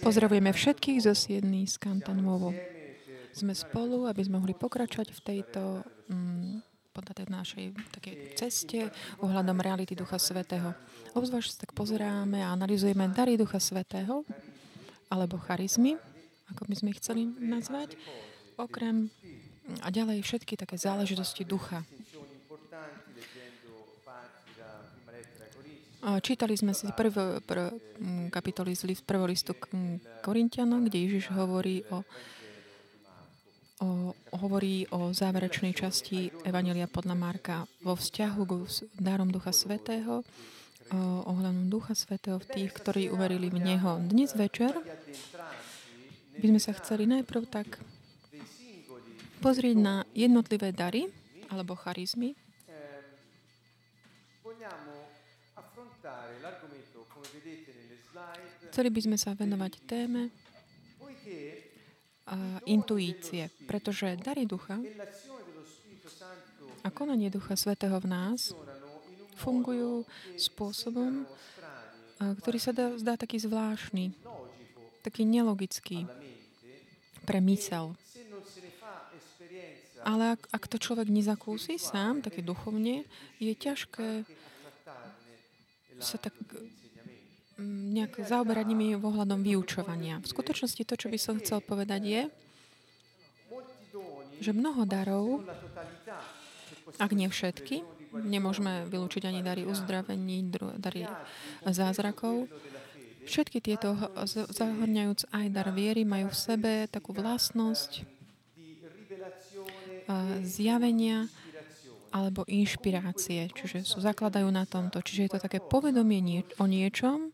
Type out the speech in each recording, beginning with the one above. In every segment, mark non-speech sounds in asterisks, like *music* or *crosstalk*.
Pozdravujeme všetkých zo Siedny z Kantanmovo. Sme spolu, aby sme mohli pokračovať v tejto mm, tej našej takej ceste ohľadom reality Ducha Svetého. Obzvlášť sa tak pozeráme a analizujeme dary Ducha Svetého alebo charizmy, ako by sme ich chceli nazvať, okrem a ďalej všetky také záležitosti ducha. Čítali sme si prv, prv, kapitoly z list, prvolistu Korintianom, kde Ježiš hovorí o, o, hovorí o záverečnej časti Evangelia podľa Marka vo vzťahu k darom Ducha Svetého, ohľadom Ducha Svetého v tých, ktorí uverili v Neho. Dnes večer by sme sa chceli najprv tak pozrieť na jednotlivé dary alebo charizmy, Chceli by sme sa venovať téme a intuície, pretože dary ducha a konanie ducha svetého v nás fungujú spôsobom, ktorý sa dá, zdá taký zvláštny, taký nelogický pre mysel. Ale ak, ak to človek nezakúsi sám, také duchovne, je ťažké sa tak Mm, nejak zaoberať nimi ohľadom vyučovania. V skutočnosti to, čo by som chcel povedať, je, že mnoho darov, ak nie všetky, nemôžeme vylúčiť ani dary uzdravení, dary zázrakov, všetky tieto, zahrňajúc aj dar viery, majú v sebe takú vlastnosť zjavenia, alebo inšpirácie, čiže sú, zakladajú na tomto. Čiže je to také povedomie nie, o niečom,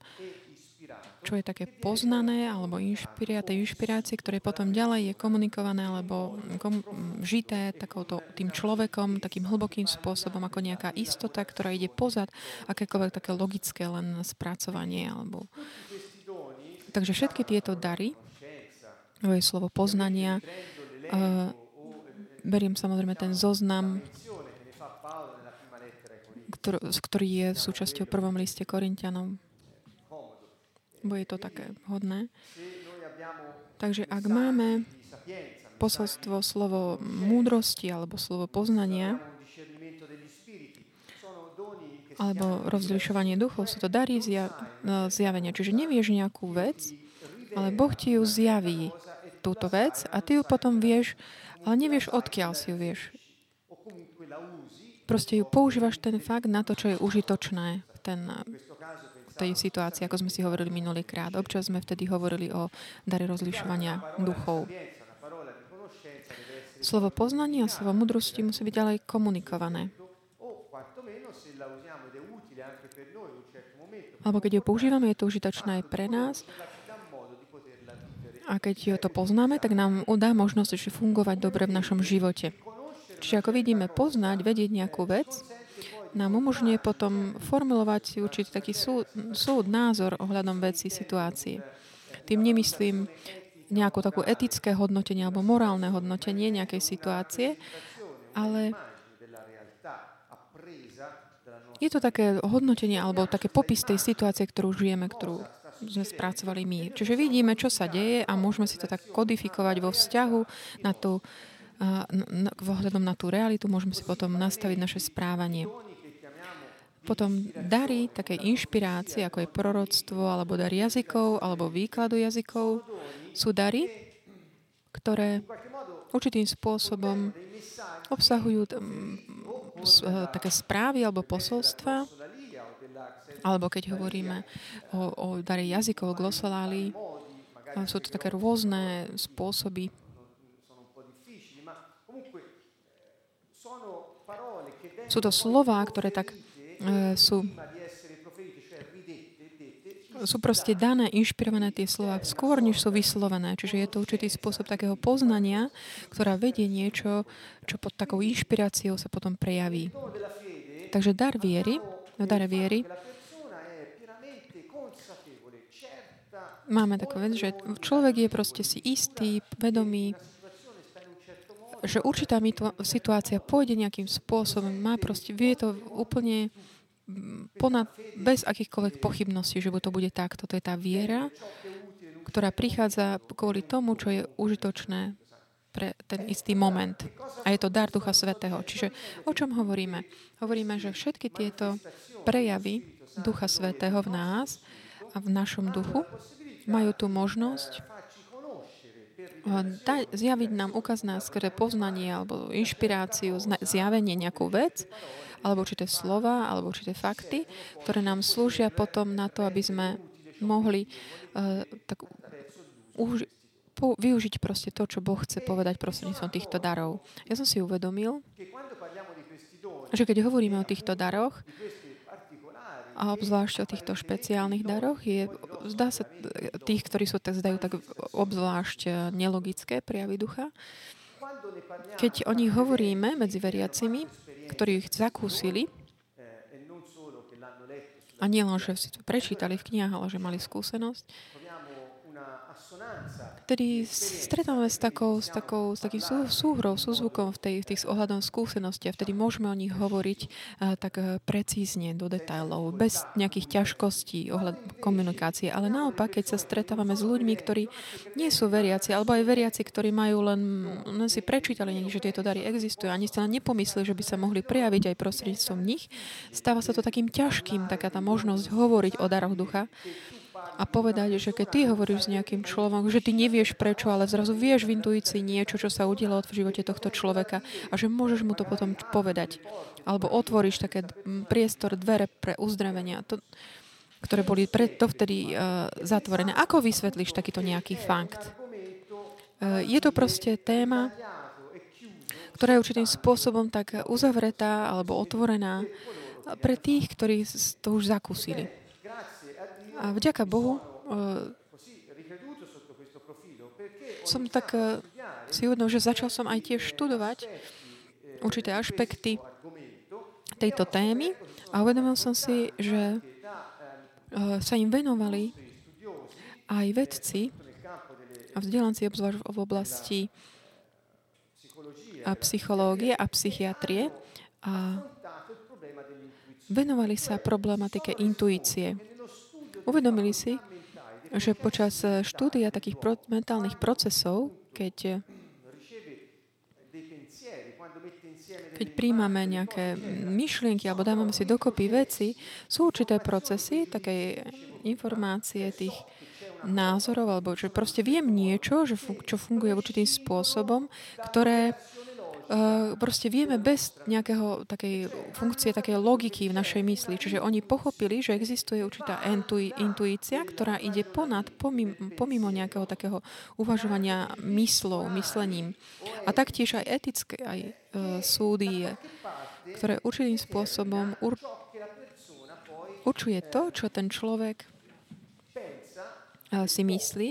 čo je také poznané, alebo inšpiria, tej inšpirácie, ktoré potom ďalej je komunikované alebo kom, žité takouto, tým človekom, takým hlbokým spôsobom, ako nejaká istota, ktorá ide pozad akékoľvek také logické len spracovanie. Alebo... Takže všetky tieto dary, je slovo poznania, uh, beriem samozrejme ten zoznam ktorý je v súčasťou prvom liste Korintianom. Bo je to také hodné. Takže ak máme posolstvo, slovo múdrosti alebo slovo poznania, alebo rozlišovanie duchov, sú to dary zjavenia. Čiže nevieš nejakú vec, ale Boh ti ju zjaví, túto vec, a ty ju potom vieš, ale nevieš, odkiaľ si ju vieš. Proste ju používaš ten fakt na to, čo je užitočné ten, v tej situácii, ako sme si hovorili minulý krát. Občas sme vtedy hovorili o dare rozlišovania duchov. Slovo poznania a slovo mudrosti musí byť ďalej komunikované. Alebo keď ju používame, je to užitočné aj pre nás. A keď to poznáme, tak nám udá možnosť ešte fungovať dobre v našom živote. Čiže ako vidíme, poznať, vedieť nejakú vec, nám umožňuje potom formulovať určitý taký súd, súd, názor ohľadom veci, situácie. Tým nemyslím nejakú takú etické hodnotenie alebo morálne hodnotenie nejakej situácie, ale je to také hodnotenie alebo také popis tej situácie, ktorú žijeme, ktorú sme spracovali my. Čiže vidíme, čo sa deje a môžeme si to tak kodifikovať vo vzťahu na tú a vzhľadom na tú realitu môžeme si potom nastaviť naše správanie. Potom dary také inšpirácie, ako je proroctvo, alebo dar jazykov, alebo výkladu jazykov, sú dary, ktoré určitým spôsobom obsahujú e, také správy alebo posolstva, alebo keď hovoríme o, o dare jazykov, glosolálii, sú to také rôzne spôsoby Sú to slova, ktoré tak e, sú sú proste dané, inšpirované tie slova skôr, než sú vyslovené. Čiže je to určitý spôsob takého poznania, ktorá vedie niečo, čo pod takou inšpiráciou sa potom prejaví. Takže dar viery, no dar viery, máme takú vec, že človek je proste si istý, vedomý, že určitá situácia pôjde nejakým spôsobom, má proste, vie to úplne ponad, bez akýchkoľvek pochybností, že to bude takto. To je tá viera, ktorá prichádza kvôli tomu, čo je užitočné pre ten istý moment. A je to dar Ducha Svetého. Čiže o čom hovoríme? Hovoríme, že všetky tieto prejavy Ducha Svetého v nás a v našom duchu majú tú možnosť dať, zjaviť nám, ukaz nás skrze poznanie alebo inšpiráciu, zjavenie nejakú vec, alebo určité slova, alebo určité fakty, ktoré nám slúžia potom na to, aby sme mohli uh, tak už, po, využiť proste to, čo Boh chce povedať prostredníctvom týchto darov. Ja som si uvedomil, že keď hovoríme o týchto daroch, a obzvlášť o týchto špeciálnych daroch, je, zdá sa, tých, ktorí sú tak zdajú tak obzvlášť e, nelogické prijavy ducha, keď o nich hovoríme medzi veriacimi, ktorí ich zakúsili, a nie len, že si to prečítali v knihách, ale že mali skúsenosť, vtedy stretávame s, takou, s, takou, s takým sú, súhrou, súzvukom v, tej, v tých ohľadom skúsenosti a vtedy môžeme o nich hovoriť uh, tak uh, precízne, do detailov, bez nejakých ťažkostí ohľad komunikácie. Ale naopak, keď sa stretávame s ľuďmi, ktorí nie sú veriaci, alebo aj veriaci, ktorí majú len, len si prečítali že tieto dary existujú, ani sa nepomysleli, že by sa mohli prejaviť aj prostredníctvom nich, stáva sa to takým ťažkým, taká tá možnosť hovoriť o daroch ducha a povedať, že keď ty hovoríš s nejakým človekom, že ty nevieš prečo, ale zrazu vieš v intuícii niečo, čo sa udialo v živote tohto človeka a že môžeš mu to potom povedať. Alebo otvoríš také priestor, dvere pre uzdravenia, to, ktoré boli dovtedy uh, zatvorené. Ako vysvetlíš takýto nejaký fakt? Uh, je to proste téma, ktorá je určitým spôsobom tak uzavretá alebo otvorená pre tých, ktorí to už zakúsili. A vďaka Bohu uh, som tak uh, si uvedomil, že začal som aj tiež študovať určité aspekty tejto témy a uvedomil som si, že uh, sa im venovali aj vedci a vzdelanci obzvlášť v oblasti a psychológie a psychiatrie a venovali sa problematike intuície. Uvedomili si, že počas eh, štúdia takých pro, mentálnych procesov, keď, keď príjmame nejaké myšlienky alebo dávame si dokopy veci, sú určité procesy, také informácie tých názorov, alebo že proste viem niečo, že fun- čo funguje určitým spôsobom, ktoré Uh, proste vieme bez nejakého takej funkcie, takej logiky v našej mysli. Čiže oni pochopili, že existuje určitá intu- intuícia, ktorá ide ponad, pomimo, pomimo nejakého takého uvažovania myslou, myslením. A taktiež aj etické, aj uh, súdy, ktoré určitým spôsobom ur- určuje to, čo ten človek uh, si myslí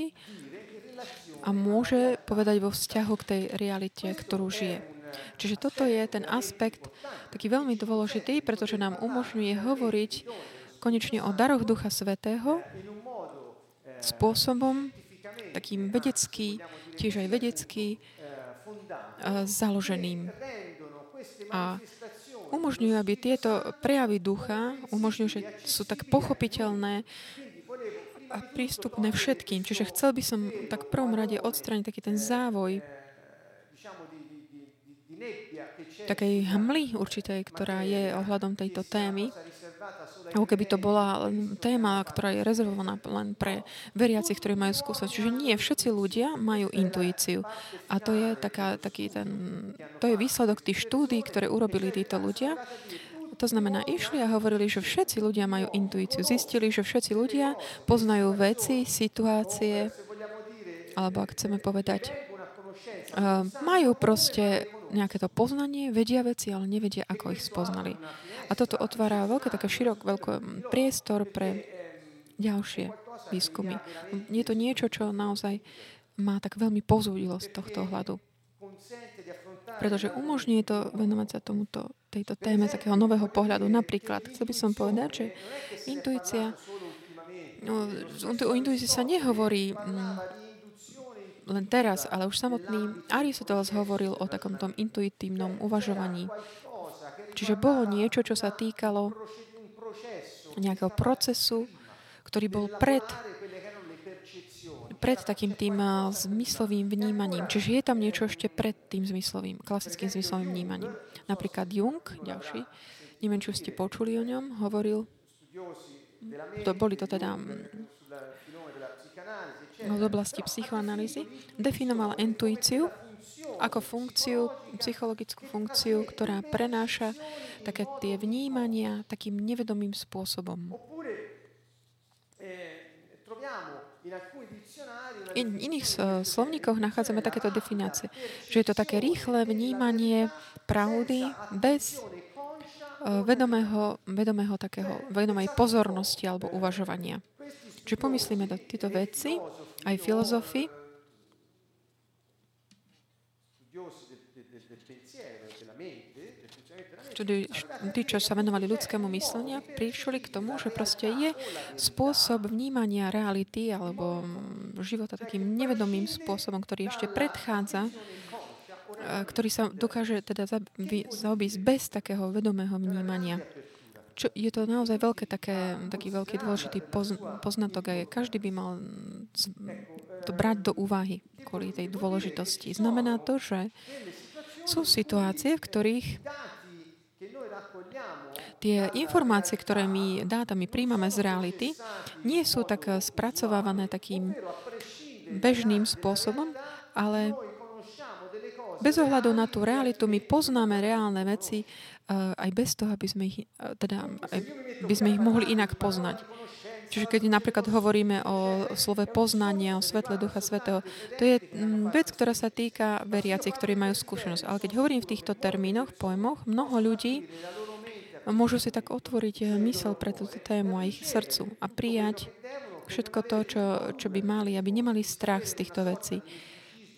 a môže povedať vo vzťahu k tej realite, ktorú žije. Čiže toto je ten aspekt taký veľmi dôležitý, pretože nám umožňuje hovoriť konečne o daroch Ducha Svetého spôsobom takým vedecký, tiež aj vedecký založeným. A umožňujú, aby tieto prejavy ducha umožňujú, že sú tak pochopiteľné a prístupné všetkým. Čiže chcel by som tak v prvom rade odstrániť taký ten závoj takej hmly určitej, ktorá je ohľadom tejto témy. Ako keby to bola téma, ktorá je rezervovaná len pre veriacich, ktorí majú skúsenosť. Čiže nie všetci ľudia majú intuíciu. A to je, taká, taký ten, to je výsledok tých štúdí, ktoré urobili títo ľudia. To znamená, išli a hovorili, že všetci ľudia majú intuíciu. Zistili, že všetci ľudia poznajú veci, situácie, alebo ak chceme povedať, uh, majú proste nejaké to poznanie, vedia veci, ale nevedia, ako ich spoznali. A toto otvára veľké, také širok, veľký priestor pre ďalšie výskumy. Je to niečo, čo naozaj má tak veľmi pozúdilo z tohto ohľadu. Pretože umožňuje to venovať sa tomuto, tejto téme takého nového pohľadu. Napríklad, chcel by som povedať, že intuícia, no, o intuícii sa nehovorí mm, len teraz, ale už samotný Aristoteles hovoril o takom tom intuitívnom uvažovaní. Čiže bolo niečo, čo sa týkalo nejakého procesu, ktorý bol pred pred takým tým zmyslovým vnímaním. Čiže je tam niečo ešte pred tým zmyslovým, klasickým zmyslovým vnímaním. Napríklad Jung, ďalší, neviem, čo ste počuli o ňom, hovoril, to, boli to teda z oblasti psychoanalýzy, definoval intuíciu ako funkciu, psychologickú funkciu, ktorá prenáša také tie vnímania takým nevedomým spôsobom. In iných slovníkoch nachádzame takéto definície, že je to také rýchle vnímanie pravdy bez e, vedomého, vedomého takého, vedomej pozornosti alebo uvažovania. Čiže pomyslíme do tieto veci, aj filozofi, Čiže tí, čo sa venovali ľudskému myslenia, prišli k tomu, že proste je spôsob vnímania reality alebo života takým nevedomým spôsobom, ktorý ešte predchádza ktorý sa dokáže teda zaobísť bez takého vedomého vnímania. Čo, je to naozaj veľké, také, taký veľký dôležitý poz, poznatok a každý by mal to brať do úvahy kvôli tej dôležitosti. Znamená to, že sú situácie, v ktorých tie informácie, ktoré my dátami príjmame z reality, nie sú tak spracovávané takým bežným spôsobom, ale bez ohľadu na tú realitu my poznáme reálne veci aj bez toho, aby sme ich, teda, aby sme ich mohli inak poznať. Čiže keď napríklad hovoríme o slove poznanie, o svetle Ducha Svetého, to je mm, vec, ktorá sa týka veriacich, ktorí majú skúsenosť. Ale keď hovorím v týchto termínoch, pojmoch, mnoho ľudí môžu si tak otvoriť eh, mysel pre túto tému a ich srdcu a prijať všetko to, čo, čo by mali, aby nemali strach z týchto vecí.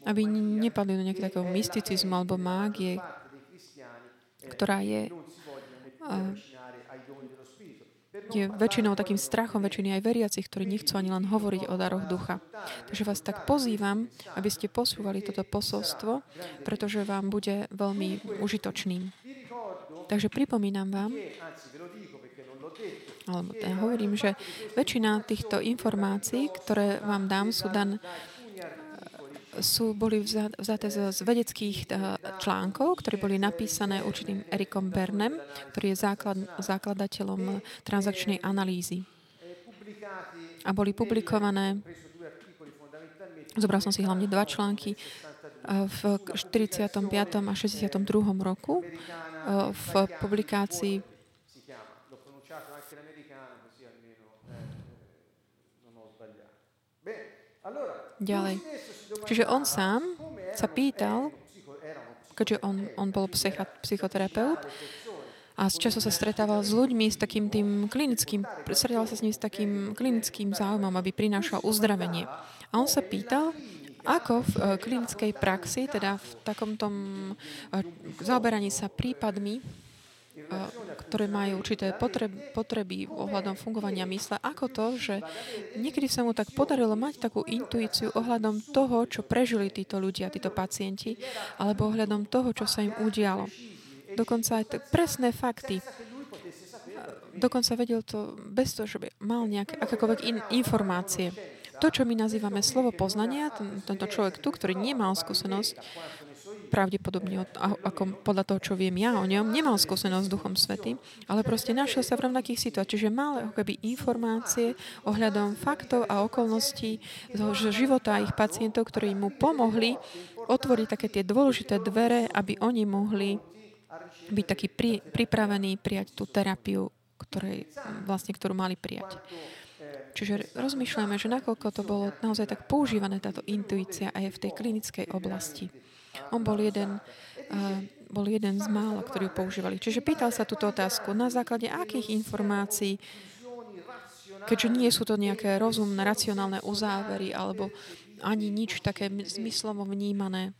Aby nepadli do nejakého mysticizmu alebo mágie, ktorá je uh, je väčšinou takým strachom väčšiny aj veriacich, ktorí nechcú ani len hovoriť o daroch ducha. Takže vás tak pozývam, aby ste posúvali toto posolstvo, pretože vám bude veľmi užitočným. Takže pripomínam vám, alebo ja hovorím, že väčšina týchto informácií, ktoré vám dám, sú dan sú, boli vzaté z, z vedeckých eh, článkov, ktoré boli napísané určitým Erikom Bernem, ktorý je základ, základateľom transakčnej analýzy. A boli publikované, zobral som si hlavne dva články, eh, v 45. a 62. roku eh, v publikácii Ďalej. Čiže on sám sa pýtal, keďže on, on bol psychoterapeut, a z času sa stretával s ľuďmi s takým tým klinickým, stretával sa s nimi s takým klinickým záujmom, aby prinášal uzdravenie. A on sa pýtal, ako v uh, klinickej praxi, teda v takom tom uh, zaoberaní sa prípadmi, ktoré majú určité potreby, ohľadom fungovania mysle, ako to, že niekedy sa mu tak podarilo mať takú intuíciu ohľadom toho, čo prežili títo ľudia, títo pacienti, alebo ohľadom toho, čo sa im udialo. Dokonca aj t- presné fakty. Dokonca vedel to bez toho, že by mal nejaké akékoľvek in- informácie. To, čo my nazývame slovo poznania, tento človek tu, ktorý nemal skúsenosť, pravdepodobne ako podľa toho, čo viem ja o ňom, nemal skúsenosť s Duchom Svetým, ale proste našiel sa v rovnakých situáciách. Čiže mal ako keby informácie ohľadom faktov a okolností z života ich pacientov, ktorí mu pomohli otvoriť také tie dôležité dvere, aby oni mohli byť takí pri, pripravení prijať tú terapiu, ktorej, vlastne, ktorú mali prijať. Čiže rozmýšľame, že nakoľko to bolo naozaj tak používané, táto intuícia aj v tej klinickej oblasti. On bol jeden, uh, bol jeden z mála, ktorí ju používali. Čiže pýtal sa túto otázku, na základe akých informácií, keďže nie sú to nejaké rozumné, racionálne uzávery alebo ani nič také zmyslovo vnímané,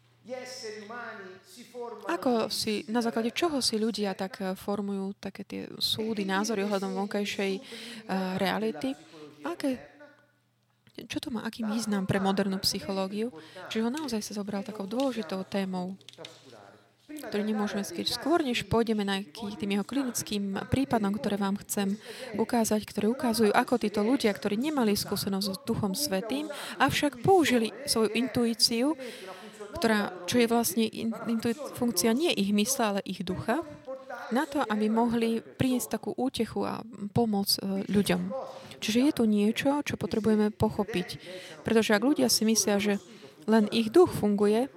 ako si, na základe čoho si ľudia tak eh, formujú také tie súdy, názory ohľadom vonkajšej uh, reality? Aké čo to má, aký význam pre modernú psychológiu, že ho naozaj sa zobral takou dôležitou témou. ktorý nemôžeme skryť. Skôr, než pôjdeme na tým jeho klinickým prípadom, ktoré vám chcem ukázať, ktoré ukazujú, ako títo ľudia, ktorí nemali skúsenosť s Duchom Svetým, avšak použili svoju intuíciu, ktorá, čo je vlastne intuit, funkcia nie ich mysle, ale ich ducha, na to, aby mohli priniesť takú útechu a pomoc e, ľuďom. Čiže je tu niečo, čo potrebujeme pochopiť. Pretože ak ľudia si myslia, že len ich duch funguje,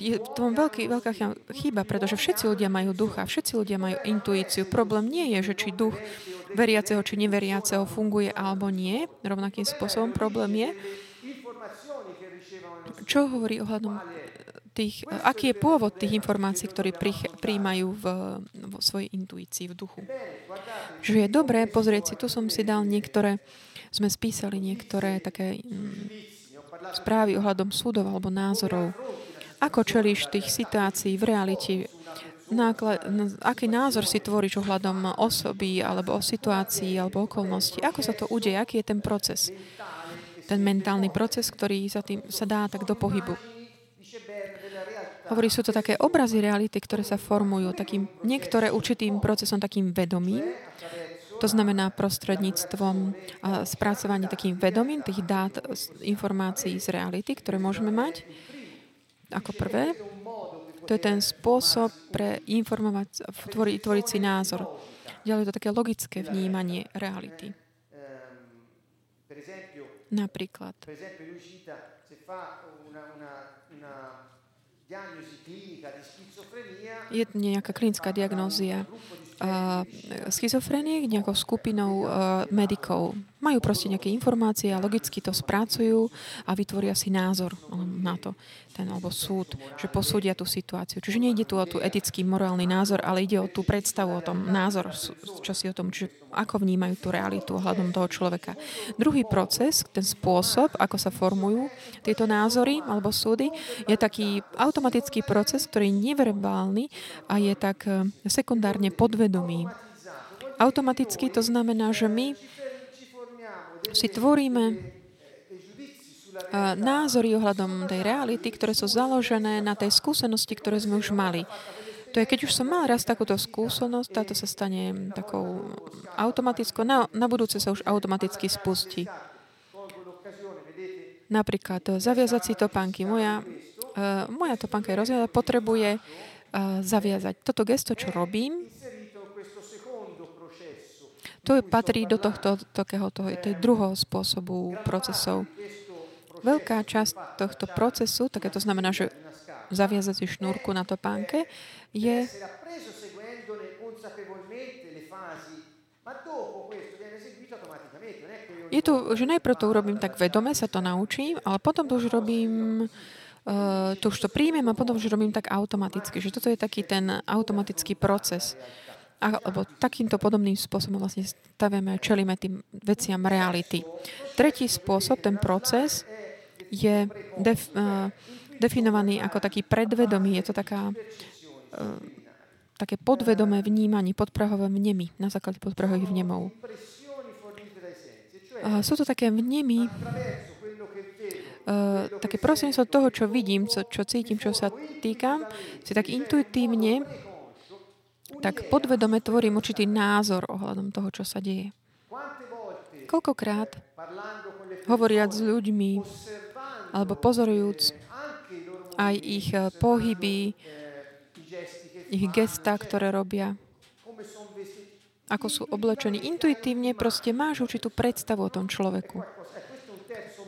je v veľký, veľká chyba, pretože všetci ľudia majú ducha, všetci ľudia majú intuíciu. Problém nie je, že či duch veriaceho či neveriaceho funguje alebo nie, rovnakým spôsobom. Problém je, čo hovorí ohľadom tých, aký je pôvod tých informácií, ktoré príjmajú v, v svojej intuícii, v duchu. Že je dobré pozrieť si, tu som si dal niektoré, sme spísali niektoré také mm, správy ohľadom súdov alebo názorov. Ako čelíš tých situácií v realite? Náklad, aký názor si tvoríš ohľadom osoby alebo o situácii alebo okolnosti? Ako sa to udeje? Aký je ten proces? Ten mentálny proces, ktorý sa, tým, sa dá tak do pohybu. Hovorí, sú to také obrazy reality, ktoré sa formujú takým, niektoré určitým procesom takým vedomým, to znamená prostredníctvom spracovania takým vedomím tých dát, informácií z reality, ktoré môžeme mať. Ako prvé, to je ten spôsob pre informovať, tvoriť, tvoriť si názor. Ďalej to také logické vnímanie reality. Napríklad. Je nejaká klinická diagnózia. Schizofrenie nejakou skupinou medikov. Majú proste nejaké informácie a logicky to spracujú a vytvoria si názor na to, ten alebo súd, že posúdia tú situáciu. Čiže nejde tu o tú etický, morálny názor, ale ide o tú predstavu o tom, názor, čo si o tom, čiže ako vnímajú tú realitu ohľadom toho človeka. Druhý proces, ten spôsob, ako sa formujú tieto názory alebo súdy, je taký automatický proces, ktorý je neverbálny a je tak e, sekundárne podvedomý. Automaticky to znamená, že my si tvoríme názory ohľadom tej reality, ktoré sú založené na tej skúsenosti, ktoré sme už mali. To je, keď už som mal raz takúto skúsenosť, táto sa stane takou automatickou, na, na budúce sa už automaticky spustí. Napríklad eh, zaviazať si topánky. Moja, uh, moja topánka je rozviazať, potrebuje uh, zaviazať. Toto gesto, čo robím, to patrí do tohto, takého, toho, tej druhého spôsobu procesov. Veľká časť tohto procesu, také to znamená, že zaviazať si šnúrku na topánke, je je to, že najprv to urobím tak vedome, sa to naučím, ale potom to už robím, uh, to už to príjmem a potom už robím tak automaticky. Že toto je taký ten automatický proces alebo takýmto podobným spôsobom vlastne staviame čelíme tým veciam reality. Tretí spôsob, ten proces, je def, uh, definovaný ako taký predvedomý. Je to taká, uh, také podvedomé vnímanie, podprahové vnemy, na základe podprahových vnemov. Uh, sú to také vnemy, uh, také sa toho, čo vidím, čo, čo cítim, čo sa týkam, si tak intuitívne tak podvedome tvorím určitý názor ohľadom toho, čo sa deje. Koľkokrát, hovoriac s ľuďmi, alebo pozorujúc aj ich eh, pohyby, ich gesta, ktoré robia, ako sú oblečení. Intuitívne proste máš určitú predstavu o tom človeku.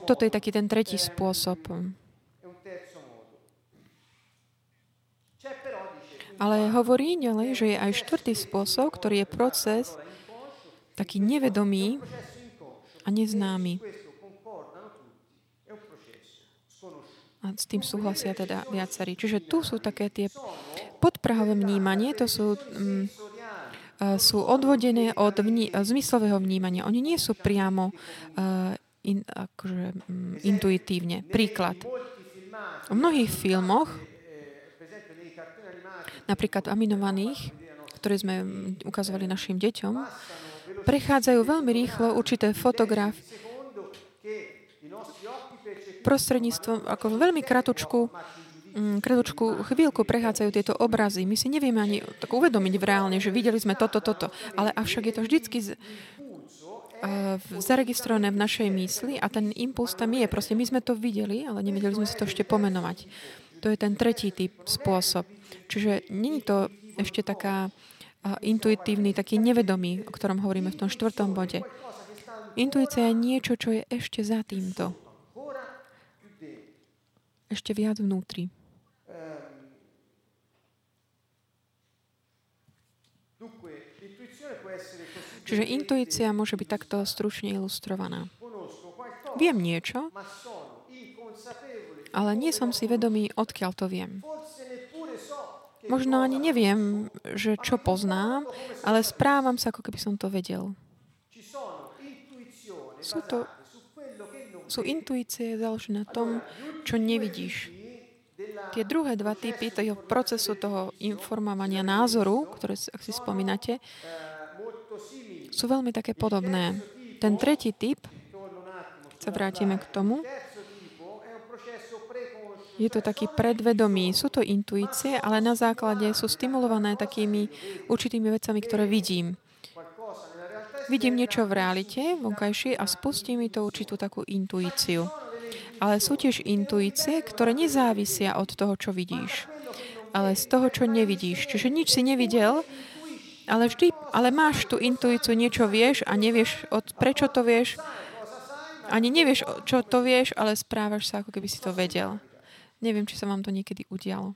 Toto je taký ten tretí spôsob. Ale hovorí ďalej, že je aj štvrtý spôsob, ktorý je proces taký nevedomý a neznámy. A s tým súhlasia teda viacerí. Čiže tu sú také tie podprahové vnímanie, to sú, um, sú odvodené od vní, zmyslového vnímania. Oni nie sú priamo uh, in, akože, um, intuitívne. Príklad. V mnohých filmoch napríklad aminovaných, ktoré sme ukazovali našim deťom, prechádzajú veľmi rýchlo určité fotograf prostredníctvom, ako veľmi kratučku, mm, kredočku chvíľku prechádzajú tieto obrazy. My si nevieme ani tak uvedomiť v reálne, že videli sme toto, toto. Ale avšak je to vždycky uh, zaregistrované v našej mysli a ten impuls tam je. Proste my sme to videli, ale nevedeli sme si to ešte pomenovať. To je ten tretí typ spôsob. Čiže není to ešte taká intuitívny, taký nevedomý, o ktorom hovoríme v tom štvrtom bode. Intuícia je niečo, čo je ešte za týmto. Ešte viac vnútri. Čiže intuícia môže byť takto stručne ilustrovaná. Viem niečo, ale nie som si vedomý, odkiaľ to viem. Možno ani neviem, že čo poznám, ale správam sa, ako keby som to vedel. Sú to sú intuície založené na tom, čo nevidíš. Tie druhé dva typy toho procesu toho informovania názoru, ktoré, ak si spomínate, sú veľmi také podobné. Ten tretí typ, keď sa vrátime k tomu, je to taký predvedomý. Sú to intuície, ale na základe sú stimulované takými určitými vecami, ktoré vidím vidím niečo v realite vonkajšie a spustí mi to určitú takú intuíciu. Ale sú tiež intuície, ktoré nezávisia od toho, čo vidíš, ale z toho, čo nevidíš. Čiže nič si nevidel, ale vždy, ale máš tú intuíciu, niečo vieš a nevieš, od, prečo to vieš. Ani nevieš, čo to vieš, ale správaš sa, ako keby si to vedel. Neviem, či sa vám to niekedy udialo.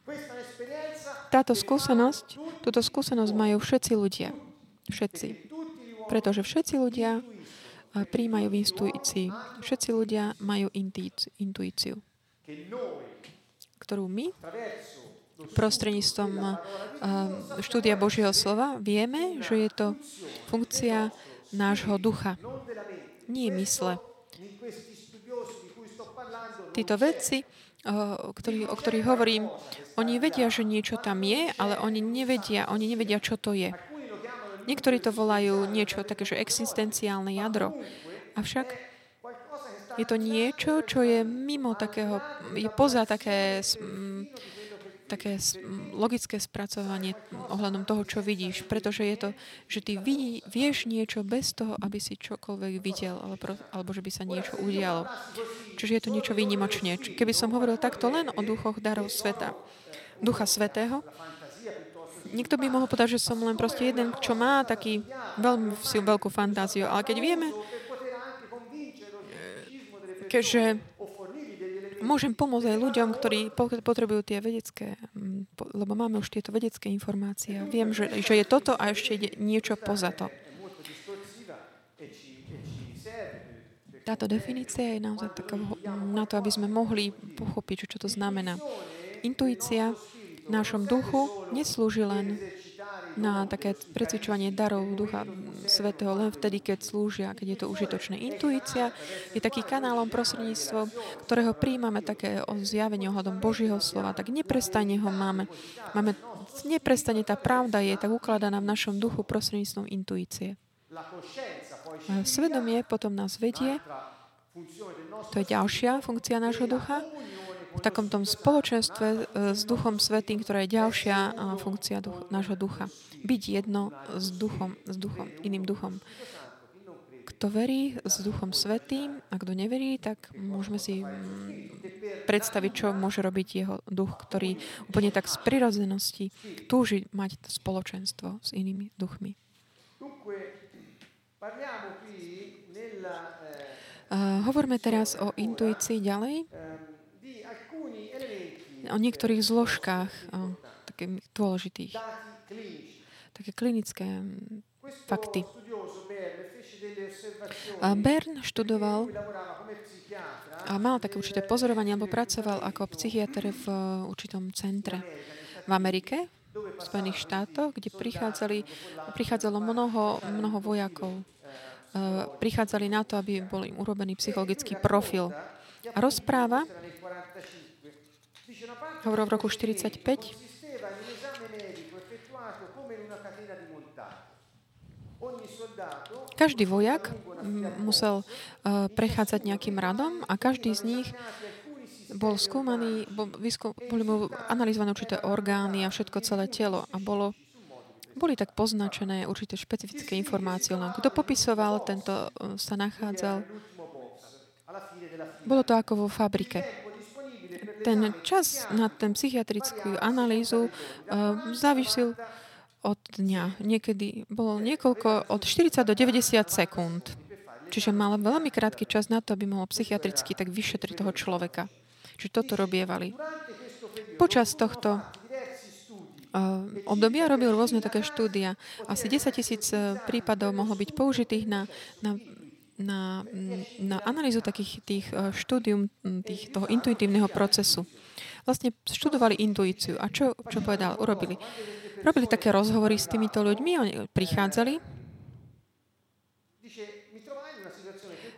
Táto skúsenosť, túto skúsenosť majú všetci ľudia. Všetci. Pretože všetci ľudia príjmajú v intuícii. Všetci ľudia majú intuíciu, ktorú my prostredníctvom štúdia Božieho slova vieme, že je to funkcia nášho ducha, nie mysle. Títo vedci, o ktorých, o ktorých hovorím, oni vedia, že niečo tam je, ale oni nevedia, oni nevedia, čo to je. Niektorí to volajú niečo také, že existenciálne jadro. Avšak je to niečo, čo je mimo takého, je poza také, také logické spracovanie ohľadom toho, čo vidíš. Pretože je to, že ty vidí, vieš niečo bez toho, aby si čokoľvek videl, alebo, alebo že by sa niečo udialo. Čiže je to niečo výnimočné. Keby som hovoril takto len o duchoch darov sveta, ducha svetého, Niekto by mohol povedať, že som len proste jeden, čo má taký veľmi veľkú fantáziu. Ale keď vieme, keďže môžem pomôcť aj ľuďom, ktorí potrebujú tie vedecké, lebo máme už tieto vedecké informácie. Viem, že, že je toto a ešte ide niečo poza to. Táto definícia je naozaj taká na to, aby sme mohli pochopiť, čo to znamená. Intuícia v našom duchu neslúži len na také precvičovanie darov Ducha Svetého len vtedy, keď slúžia, keď je to užitočné. Intuícia je taký kanálom prostredníctvom, ktorého príjmame také zjavenie ohľadom Božieho slova, tak neprestane ho máme. máme neprestane tá pravda je tak ukladaná v našom duchu prostredníctvom intuície. Svedomie potom nás vedie, to je ďalšia funkcia nášho ducha, v takom tom spoločenstve e, s Duchom Svetým, ktorá je ďalšia e, funkcia duch, nášho ducha. Byť jedno s duchom, s duchom, iným duchom. Kto verí s Duchom Svetým a kto neverí, tak môžeme si mm, predstaviť, čo môže robiť jeho duch, ktorý úplne tak z prirodzenosti túži mať spoločenstvo s inými duchmi. Uh, hovoríme teraz o intuícii ďalej o niektorých zložkách, o takých dôležitých, také klinické fakty. A Bern študoval a mal také určité pozorovanie, alebo pracoval ako psychiatr v určitom centre v Amerike, v Spojených štátoch, kde prichádzali, prichádzalo mnoho, mnoho vojakov. Prichádzali na to, aby bol im urobený psychologický profil. A rozpráva hovoril v roku 45, každý vojak musel uh, prechádzať nejakým radom a každý z nich bol skúmaný, boli mu analyzované určité orgány a všetko celé telo a bolo, boli tak poznačené určité špecifické informácie. Len kto popisoval, tento e, sa nachádzal. Bolo to ako vo fabrike. Ten čas na ten psychiatrickú analýzu uh, závisil od dňa. Niekedy bolo niekoľko, od 40 do 90 sekúnd. Čiže mal veľmi krátky čas na to, aby mohol psychiatricky tak vyšetriť toho človeka. Čiže toto robievali. Počas tohto uh, obdobia robil rôzne také štúdia. Asi 10 tisíc uh, prípadov mohlo byť použitých na, na, na, na analýzu takých tých uh, štúdium tých, toho intuitívneho procesu. Vlastne študovali intuíciu. A čo, čo povedal? Urobili robili také rozhovory s týmito ľuďmi, oni prichádzali.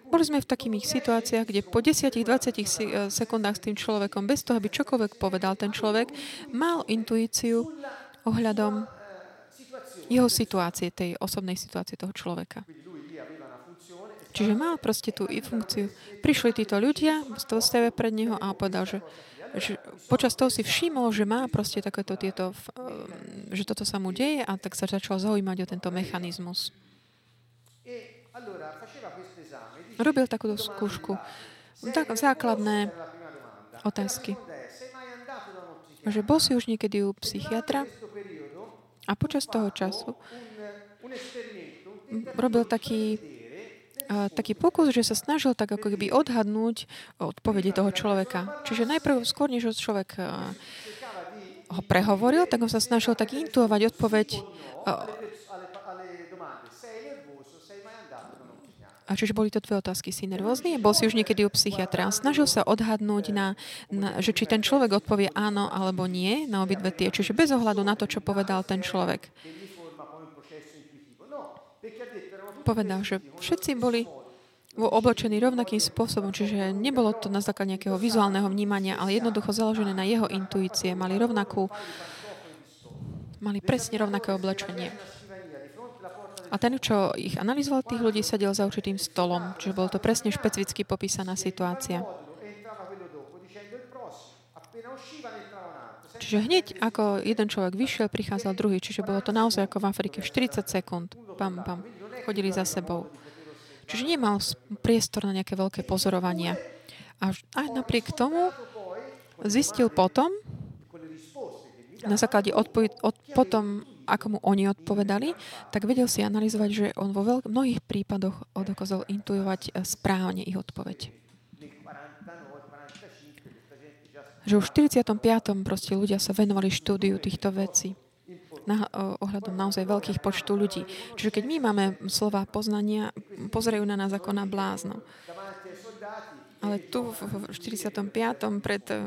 Boli sme v takých situáciách, kde po 10-20 eh, sekundách s tým človekom, bez toho, aby čokoľvek povedal ten človek, mal intuíciu ohľadom jeho situácie, tej osobnej situácie toho človeka. Čiže mal proste tú funkciu. Prišli títo ľudia, stavia pred neho a povedal, že že počas toho si všimol, že má proste takéto tieto, ehm, že toto sa mu deje a tak sa začal zaujímať o tento mechanizmus. Robil takúto skúšku. Tak, základné otázky. Že bol si už niekedy u psychiatra a počas toho času robil taký taký pokus, že sa snažil tak ako keby odhadnúť odpovede toho človeka. Čiže najprv, skôr než človek ho prehovoril, tak ho sa snažil tak intuovať odpoveď a čiže boli to dve otázky. Si nervózny? Bol si už niekedy u psychiatra? Snažil sa odhadnúť, na, na, že či ten človek odpovie áno alebo nie na obidve tie. Čiže bez ohľadu na to, čo povedal ten človek povedal, že všetci boli oblečení rovnakým spôsobom, čiže nebolo to na základe nejakého vizuálneho vnímania, ale jednoducho založené na jeho intuície. Mali rovnakú, mali presne rovnaké oblečenie. A ten, čo ich analyzoval, tých ľudí sedel za určitým stolom, čiže bolo to presne špecificky popísaná situácia. Čiže hneď ako jeden človek vyšiel, prichádzal druhý, čiže bolo to naozaj ako v Afrike, 40 sekúnd. Pam, pam chodili za sebou. Čiže nemal priestor na nejaké veľké pozorovania. A aj napriek tomu zistil potom, na základe odpoveď, od, potom, ako mu oni odpovedali, tak vedel si analyzovať, že on vo veľk- mnohých prípadoch dokázal intuovať eh, správne ich odpoveď. Že už v 45. proste ľudia sa venovali štúdiu týchto vecí na, ohľadom naozaj veľkých počtu ľudí. Čiže keď my máme slova poznania, pozerajú na nás ako na blázno. Ale tu v 45. pred, e,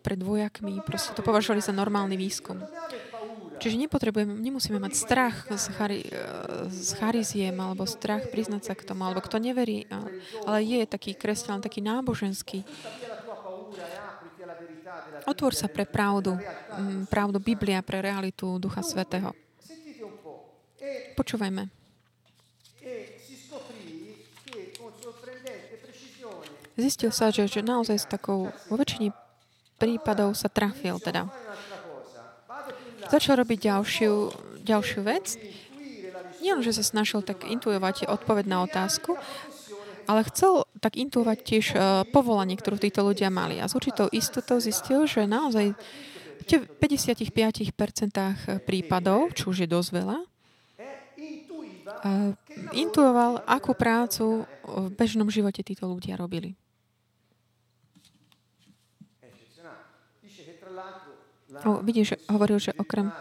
pred vojakmi proste to považovali za normálny výskum. Čiže nepotrebujeme, nemusíme mať strach z, chari, e, z chariziem alebo strach priznať sa k tomu, alebo kto neverí, ale je taký kresťan, taký náboženský, Otvor sa pre pravdu, mm, pravdu Biblia, pre realitu Ducha Svetého. Počúvajme. Zistil sa, že, že naozaj s takou, vo väčšine prípadov sa trafil teda. Začal robiť ďalšiu, ďalšiu vec. Nie že sa snažil tak intuovať odpoveď na otázku, ale chcel tak intuovať tiež uh, povolanie, ktorú títo ľudia mali. A s určitou istotou zistil, že naozaj v 55% prípadov, čo už je dosť veľa, uh, intuoval, akú prácu v bežnom živote títo ľudia robili. O, vidíš, hovoril, že okrem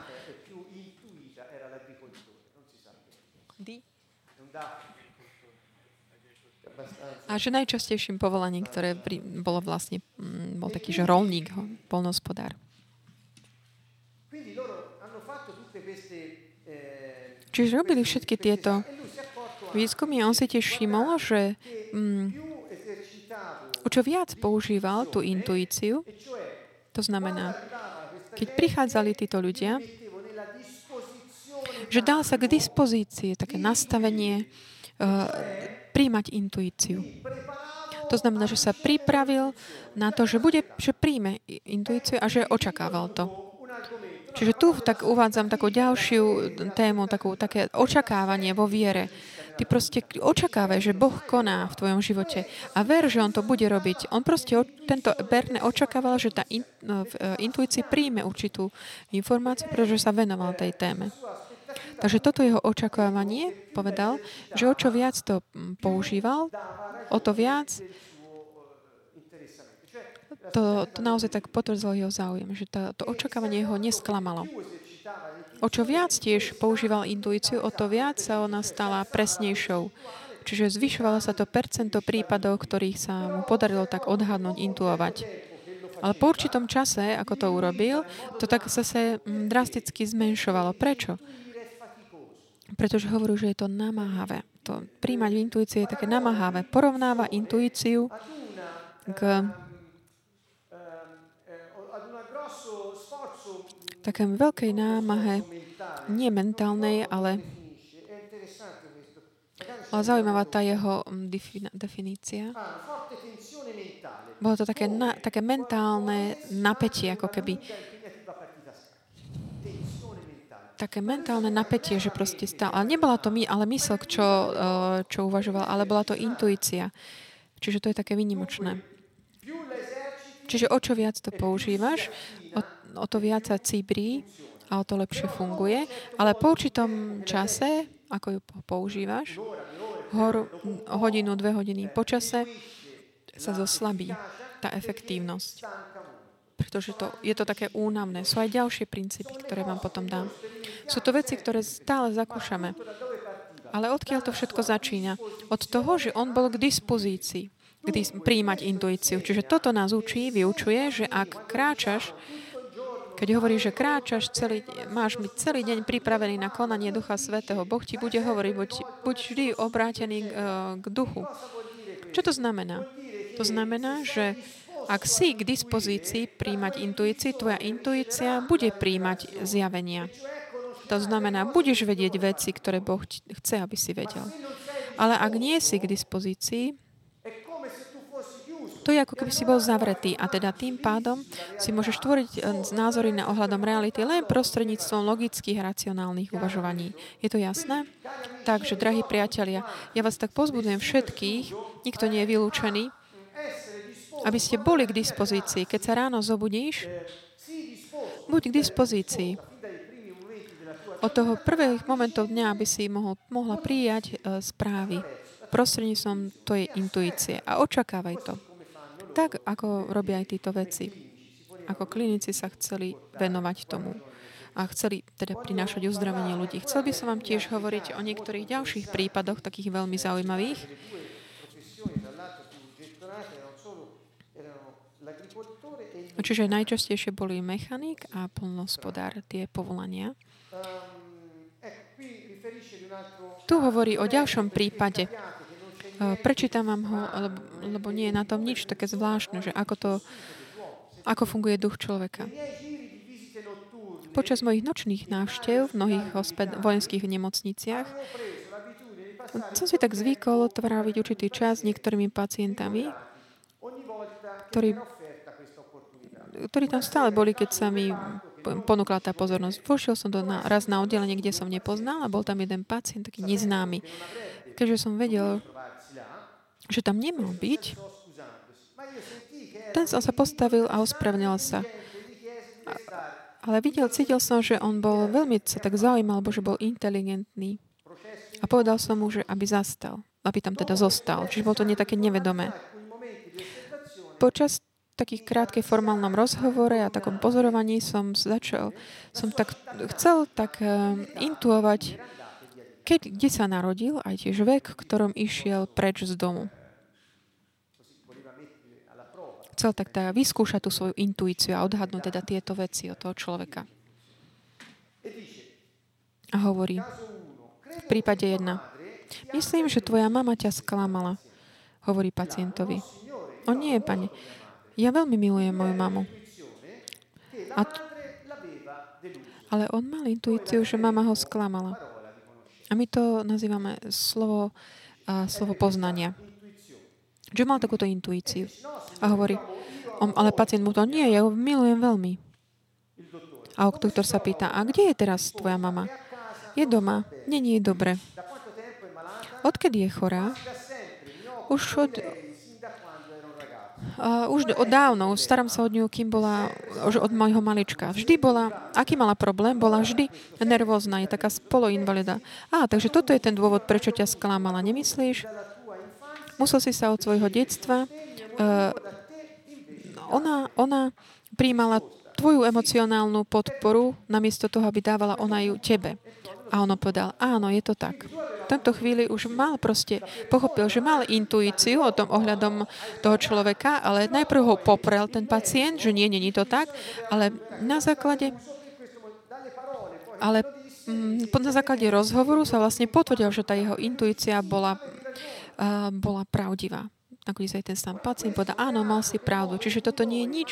A že najčastejším povolaním, ktoré pri, bolo vlastne, mm, bol taký, že rolník, polnospodár. Čiže robili všetky tieto výskumy a on si tiež všimol, že mm, čo viac používal tú intuíciu, to znamená, keď prichádzali títo ľudia, že dal sa k dispozícii také nastavenie uh, príjmať intuíciu. To znamená, že sa pripravil na to, že, bude, že príjme intuíciu a že očakával to. Čiže tu tak uvádzam takú ďalšiu tému, takú, také očakávanie vo viere. Ty proste očakávaj, že Boh koná v tvojom živote a ver, že On to bude robiť. On proste, tento Berne očakával, že tá no, v e, intuícii príjme určitú informáciu, pretože sa venoval tej téme. Takže toto jeho očakávanie povedal, že o čo viac to používal, o to viac to, to naozaj tak potvrdzilo jeho záujem, že to, to očakávanie ho nesklamalo. O čo viac tiež používal intuíciu, o to viac sa ona stala presnejšou. Čiže zvyšovalo sa to percento prípadov, ktorých sa mu podarilo tak odhadnúť, intuovať. Ale po určitom čase, ako to urobil, to tak zase mm, drasticky zmenšovalo. Prečo? Pretože hovorí, že je to namáhavé. To príjmať v intuícii je také namáhavé. Porovnáva intuíciu k také veľkej námahe, nie mentálnej, ale, ale zaujímavá tá jeho mm, definícia. Bolo to také, na, také mentálne napätie, ako keby také mentálne napätie, že proste stále. Ale nebola to my, ale mysl, čo, eh, čo uvažoval, ale bola to intuícia. Čiže to je také vynimočné. Čiže o čo viac to používaš, o, o to viac sa cibrí a o to lepšie funguje. Ale po určitom čase, ako ju používaš, hor, hodinu, dve hodiny po čase, sa zoslabí tá efektívnosť. Pretože to, je to také únavné. Sú aj ďalšie princípy, ktoré vám potom dám. Sú to veci, ktoré stále zakúšame. Ale odkiaľ to všetko začína? Od toho, že on bol k dispozícii, kdy príjmať intuíciu. Čiže toto nás učí, vyučuje, že ak kráčaš keď hovorí, že kráčaš celý, máš byť celý deň pripravený na konanie Ducha Svetého, Boh ti bude hovoriť, buď, buď vždy obrátený k, eh, k duchu. Čo to znamená? To znamená, že ak si k dispozícii príjmať intuícii, tvoja intuícia bude príjmať zjavenia. To znamená, budeš vedieť veci, ktoré Boh chce, aby si vedel. Ale ak nie si k dispozícii, to je ako keby si bol zavretý a teda tým pádom si môžeš tvoriť e, názory na ohľadom reality len prostredníctvom logických, racionálnych uvažovaní. Je to jasné? Takže, drahí priatelia, ja vás tak pozbudujem všetkých, nikto nie je vylúčený, aby ste boli k dispozícii. Keď sa ráno zobudíš, buď k dispozícii. Od toho prvých momentov dňa, aby si mohol, mohla prijať uh, správy prostredníctvom tvojej intuície a očakávaj to. Tak, ako robia aj títo veci. Ako klinici sa chceli venovať tomu a chceli teda prinášať uzdravenie ľudí. Chcel by som vám tiež hovoriť o niektorých ďalších prípadoch, takých veľmi zaujímavých. Čiže najčastejšie boli mechanik a plnospodár, tie povolania. Tu hovorí o ďalšom prípade. Eh, prečítam vám ho, lebo, lebo nie je na tom nič také zvláštne, že ako to, ako funguje duch človeka. Počas mojich nočných návštev v mnohých hosped- vojenských nemocniciach som si tak zvykol tráviť určitý čas s niektorými pacientami, ktorí, ktorí tam stále boli, keď sa mi ponúkla tá pozornosť. Vošiel som do na, raz na oddelenie, kde som nepoznal a bol tam jeden pacient, taký neznámy. Keďže som vedel, že tam nemal byť, ten som sa postavil a ospravnil sa. Ale videl, cítil som, že on bol veľmi sa tak zaujímal, že bol inteligentný. A povedal som mu, že aby zastal, aby tam teda zostal. Čiže bolo to nie také nevedomé. Počas takých krátkej formálnom rozhovore a takom pozorovaní som začal, som tak chcel tak uh, intuovať, keď, kde sa narodil, aj tiež vek, ktorom išiel preč z domu. Chcel tak teda vyskúšať tú svoju intuíciu a odhadnúť teda tieto veci od toho človeka. A hovorí, v prípade jedna, myslím, že tvoja mama ťa sklamala, hovorí pacientovi. O nie, pane, ja veľmi milujem moju mamu. A t- ale on mal intuíciu, že mama ho sklamala. A my to nazývame slovo, uh, slovo poznania. Že mal takúto intuíciu. A hovorí, on, ale pacient mu to, nie, ja ho milujem veľmi. A doktor sa pýta, a kde je teraz tvoja mama? Je doma. Není je dobre. Odkedy je chorá? Už od, Uh, už od dávno, starám sa od ňu, kým bola, už od môjho malička. Vždy bola, aký mala problém, bola vždy nervózna, je taká spoloinvalida. Á, takže toto je ten dôvod, prečo ťa sklamala, nemyslíš? Musel si sa od svojho detstva. Uh, ona, ona príjmala tvoju emocionálnu podporu, namiesto toho, aby dávala ona ju tebe. A ono povedal, áno, je to tak. V tomto chvíli už mal proste, pochopil, že mal intuíciu o tom ohľadom toho človeka, ale najprv ho poprel ten pacient, že nie, nie, to tak, ale na základe ale mm, na základe rozhovoru sa vlastne potvrdil, že tá jeho intuícia bola, uh, bola pravdivá nakoniec aj ten sám pacient povedal, áno, mal si pravdu. Čiže toto nie je nič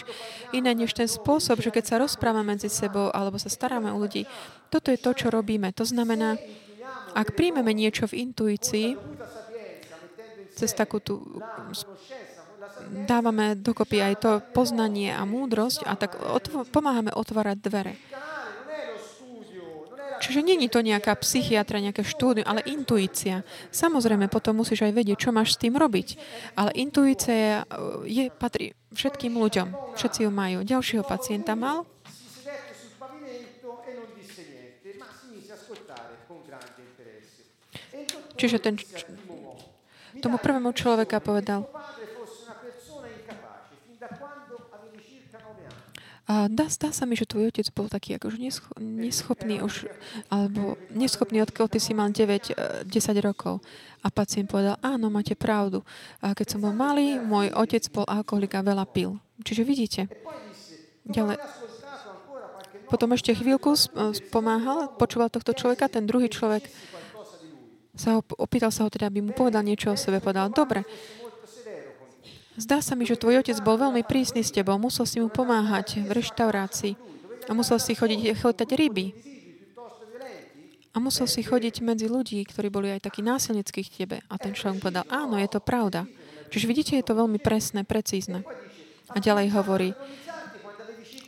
iné než ten spôsob, že keď sa rozprávame medzi sebou alebo sa staráme o ľudí, toto je to, čo robíme. To znamená, ak príjmeme niečo v intuícii, cez takú tú dávame dokopy aj to poznanie a múdrosť a tak otvo- pomáhame otvárať dvere. Čiže není to nejaká psychiatra, nejaké štúdium, ale intuícia. Samozrejme, potom musíš aj vedieť, čo máš s tým robiť. Ale intuícia je, patrí všetkým ľuďom. Všetci ju majú. Ďalšieho pacienta mal. Čiže ten, tomu prvému človeka povedal, A dá, dá sa mi, že tvoj otec bol taký akože nescho, neschopný už, alebo neschopný, odkiaľ ty si mal 9, 10 e, rokov. A pacient povedal, áno, máte pravdu. A keď som bol malý, môj otec bol alkoholik a veľa pil. Čiže vidíte. Ďalej. Potom ešte chvíľku e, pomáhal, počúval tohto človeka, ten druhý človek sa ho, opýtal sa ho teda, aby mu povedal niečo o sebe. Povedal, dobre, Zdá sa mi, že tvoj otec bol veľmi prísny s tebou. Musel si mu pomáhať v reštaurácii. A musel si chodiť chotať ryby. A musel si chodiť medzi ľudí, ktorí boli aj takí násilnickí k tebe. A ten človek povedal, áno, je to pravda. Čiže vidíte, je to veľmi presné, precízne. A ďalej hovorí,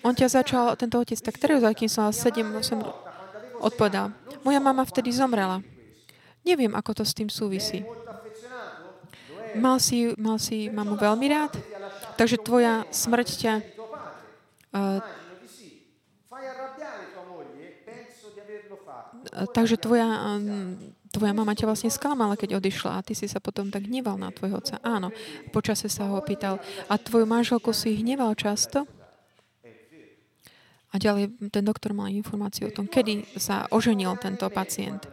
on ťa začal, tento otec, tak teraz, akým som mal 7-8 odpovedal. Moja mama vtedy zomrela. Neviem, ako to s tým súvisí. Mal si, mal si mamu veľmi rád, takže tvoja smrť ťa uh, takže tvoja, tvoja mama ťa vlastne sklamala, keď odišla a ty si sa potom tak hneval na tvojho otca. Áno, počase sa ho opýtal. A tvoju manželku si hneval často? A ďalej ten doktor mal informáciu o tom, kedy sa oženil tento pacient.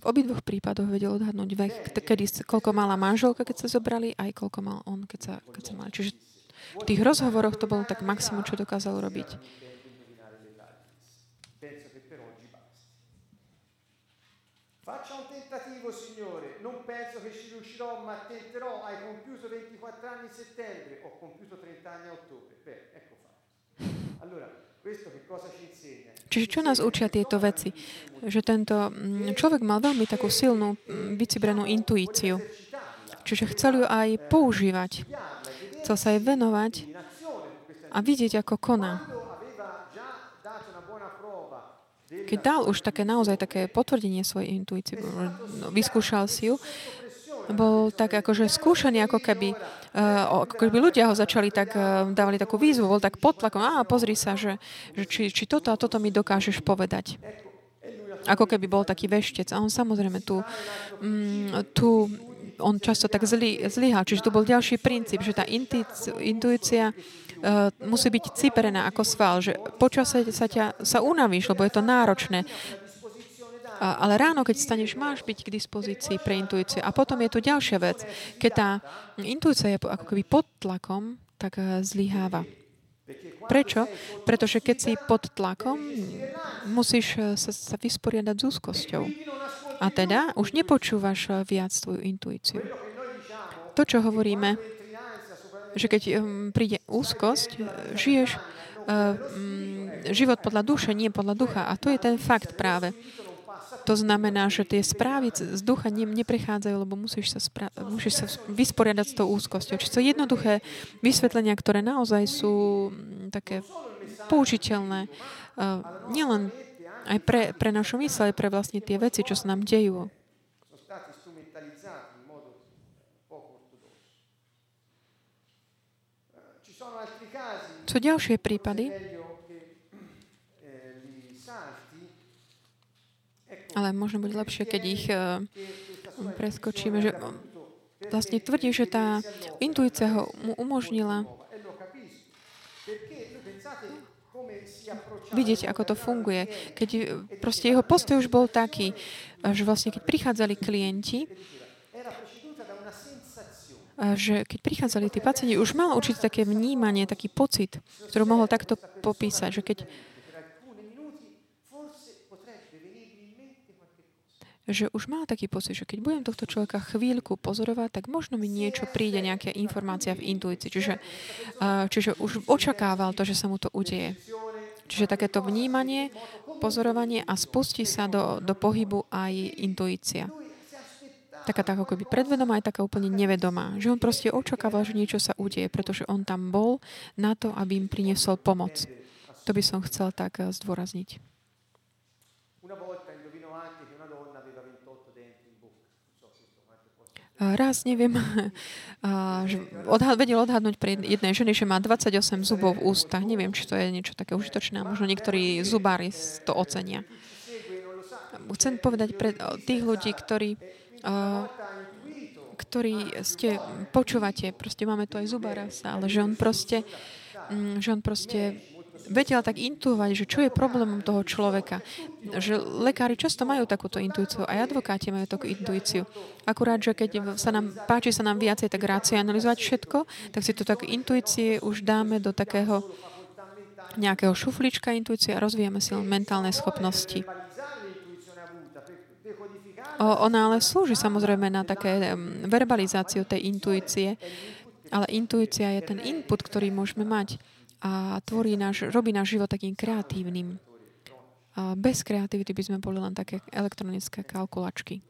V obidvoch prípadoch vedel odhadnúť vek, kedy, koľko mala manželka, keď sa zobrali, aj koľko mal on, keď sa, keď sa mali. Čiže v tých rozhovoroch to bolo tak maximum, čo dokázal robiť. Faccia un tentativo, Signore. Non penso che ci riuscirò, ma tenterò. Hai compiuto 24 anni a settembre, ho compiuto 30 anni a ottobre. Beh, ecco fatto. Allora, Čiže čo nás učia tieto veci? Že tento mm, človek mal veľmi takú silnú, mm, vycibrenú intuíciu. Čiže chcel ju aj používať. Chcel sa jej venovať a vidieť, ako koná. Keď dal už také naozaj také potvrdenie svojej intuície, no, vyskúšal si ju, bol tak akože skúšaný, ako keby, uh, ako keby ľudia ho začali tak, uh, dávali takú výzvu, bol tak pod tlakom, a pozri sa, že, že či, či toto a toto mi dokážeš povedať. Ako keby bol taký veštec. A on samozrejme tu, um, tu on často tak zly, zlyhal. Čiže tu bol ďalší princíp, že tá intuícia uh, musí byť ciperená ako sval, že počase sa, ťa, sa unavíš, lebo je to náročné. Ale ráno, keď staneš, máš byť k dispozícii pre intuíciu. A potom je tu ďalšia vec. Keď tá intuícia je ako keby pod tlakom, tak eh, zlyháva. Prečo? Pretože keď si pod tlakom, musíš eh, sa, sa vysporiadať s úzkosťou. A teda už nepočúvaš eh, viac tvoju intuíciu. To, čo hovoríme, že keď príde úzkosť, žiješ um, život podľa duše, nie podľa ducha. A to je ten fakt práve. To znamená, že tie správy z ducha ne, neprichádzajú, lebo musíš sa, spra- musíš sa vysporiadať s tou úzkosťou. Čiže to jednoduché vysvetlenia, ktoré naozaj sú mm, také použiteľné. Uh, nielen aj pre, pre našu mysle, aj pre vlastne tie veci, čo sa nám dejú. Sú ďalšie prípady, ale možno bude lepšie, keď ich uh, preskočíme, že vlastne tvrdí, že tá intuícia ho mu umožnila vidieť, ako to funguje. Keď proste jeho postoj už bol taký, že vlastne keď prichádzali klienti, že keď prichádzali tí pacienti, už mal určite také vnímanie, taký pocit, ktorý mohol takto popísať, že keď že už mal taký pocit, že keď budem tohto človeka chvíľku pozorovať, tak možno mi niečo príde, nejaká informácia v intuícii. Čiže, čiže už očakával to, že sa mu to udeje. Čiže takéto vnímanie, pozorovanie a spustí sa do, do pohybu aj intuícia taká tak ako by predvedomá, aj taká úplne nevedomá. Že on proste očakával, že niečo sa udeje, pretože on tam bol na to, aby im priniesol pomoc. To by som chcel tak eh, zdôrazniť. Raz, neviem, *laughs* odhad, vedel odhadnúť pre jednej ženy, že má 28 zubov v ústach. Neviem, či to je niečo také užitočné. Možno niektorí zubári to ocenia. Chcem povedať pre tých ľudí, ktorí ktorí ste počúvate, proste máme tu aj zubára ale že on proste, mm, že on proste vedel tak intuovať, že čo je problémom toho človeka. Že lekári často majú takúto intuíciu, aj advokáti majú takú intuíciu. Akurát, že keď sa nám páči sa nám viacej tak racionalizovať všetko, tak si to tak intuície už dáme do takého nejakého šuflička intuície a rozvíjame si len mentálne schopnosti. Ona ale slúži samozrejme na také verbalizáciu tej intuície, ale intuícia je ten input, ktorý môžeme mať a tvorí náš, robí náš život takým kreatívnym. A bez kreativity by sme boli len také elektronické kalkulačky.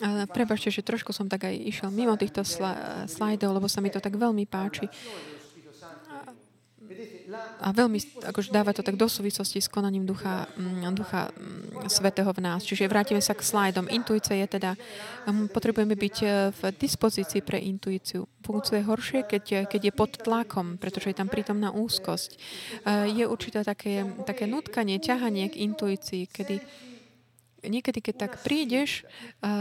Ale prepačte, že trošku som tak aj išiel mimo týchto slajdov, lebo sa mi to tak veľmi páči a veľmi akože dáva to tak do súvislosti s konaním ducha, mm, ducha mm, svetého v nás. Čiže vrátime sa k slajdom. Intuícia je teda, mm, potrebujeme byť e, v dispozícii pre intuíciu. Funguje horšie, keď, keď je pod tlakom, pretože je tam prítomná úzkosť. E, je určité také, také nutkanie, ťahanie k intuícii, kedy niekedy, keď tak prídeš, e,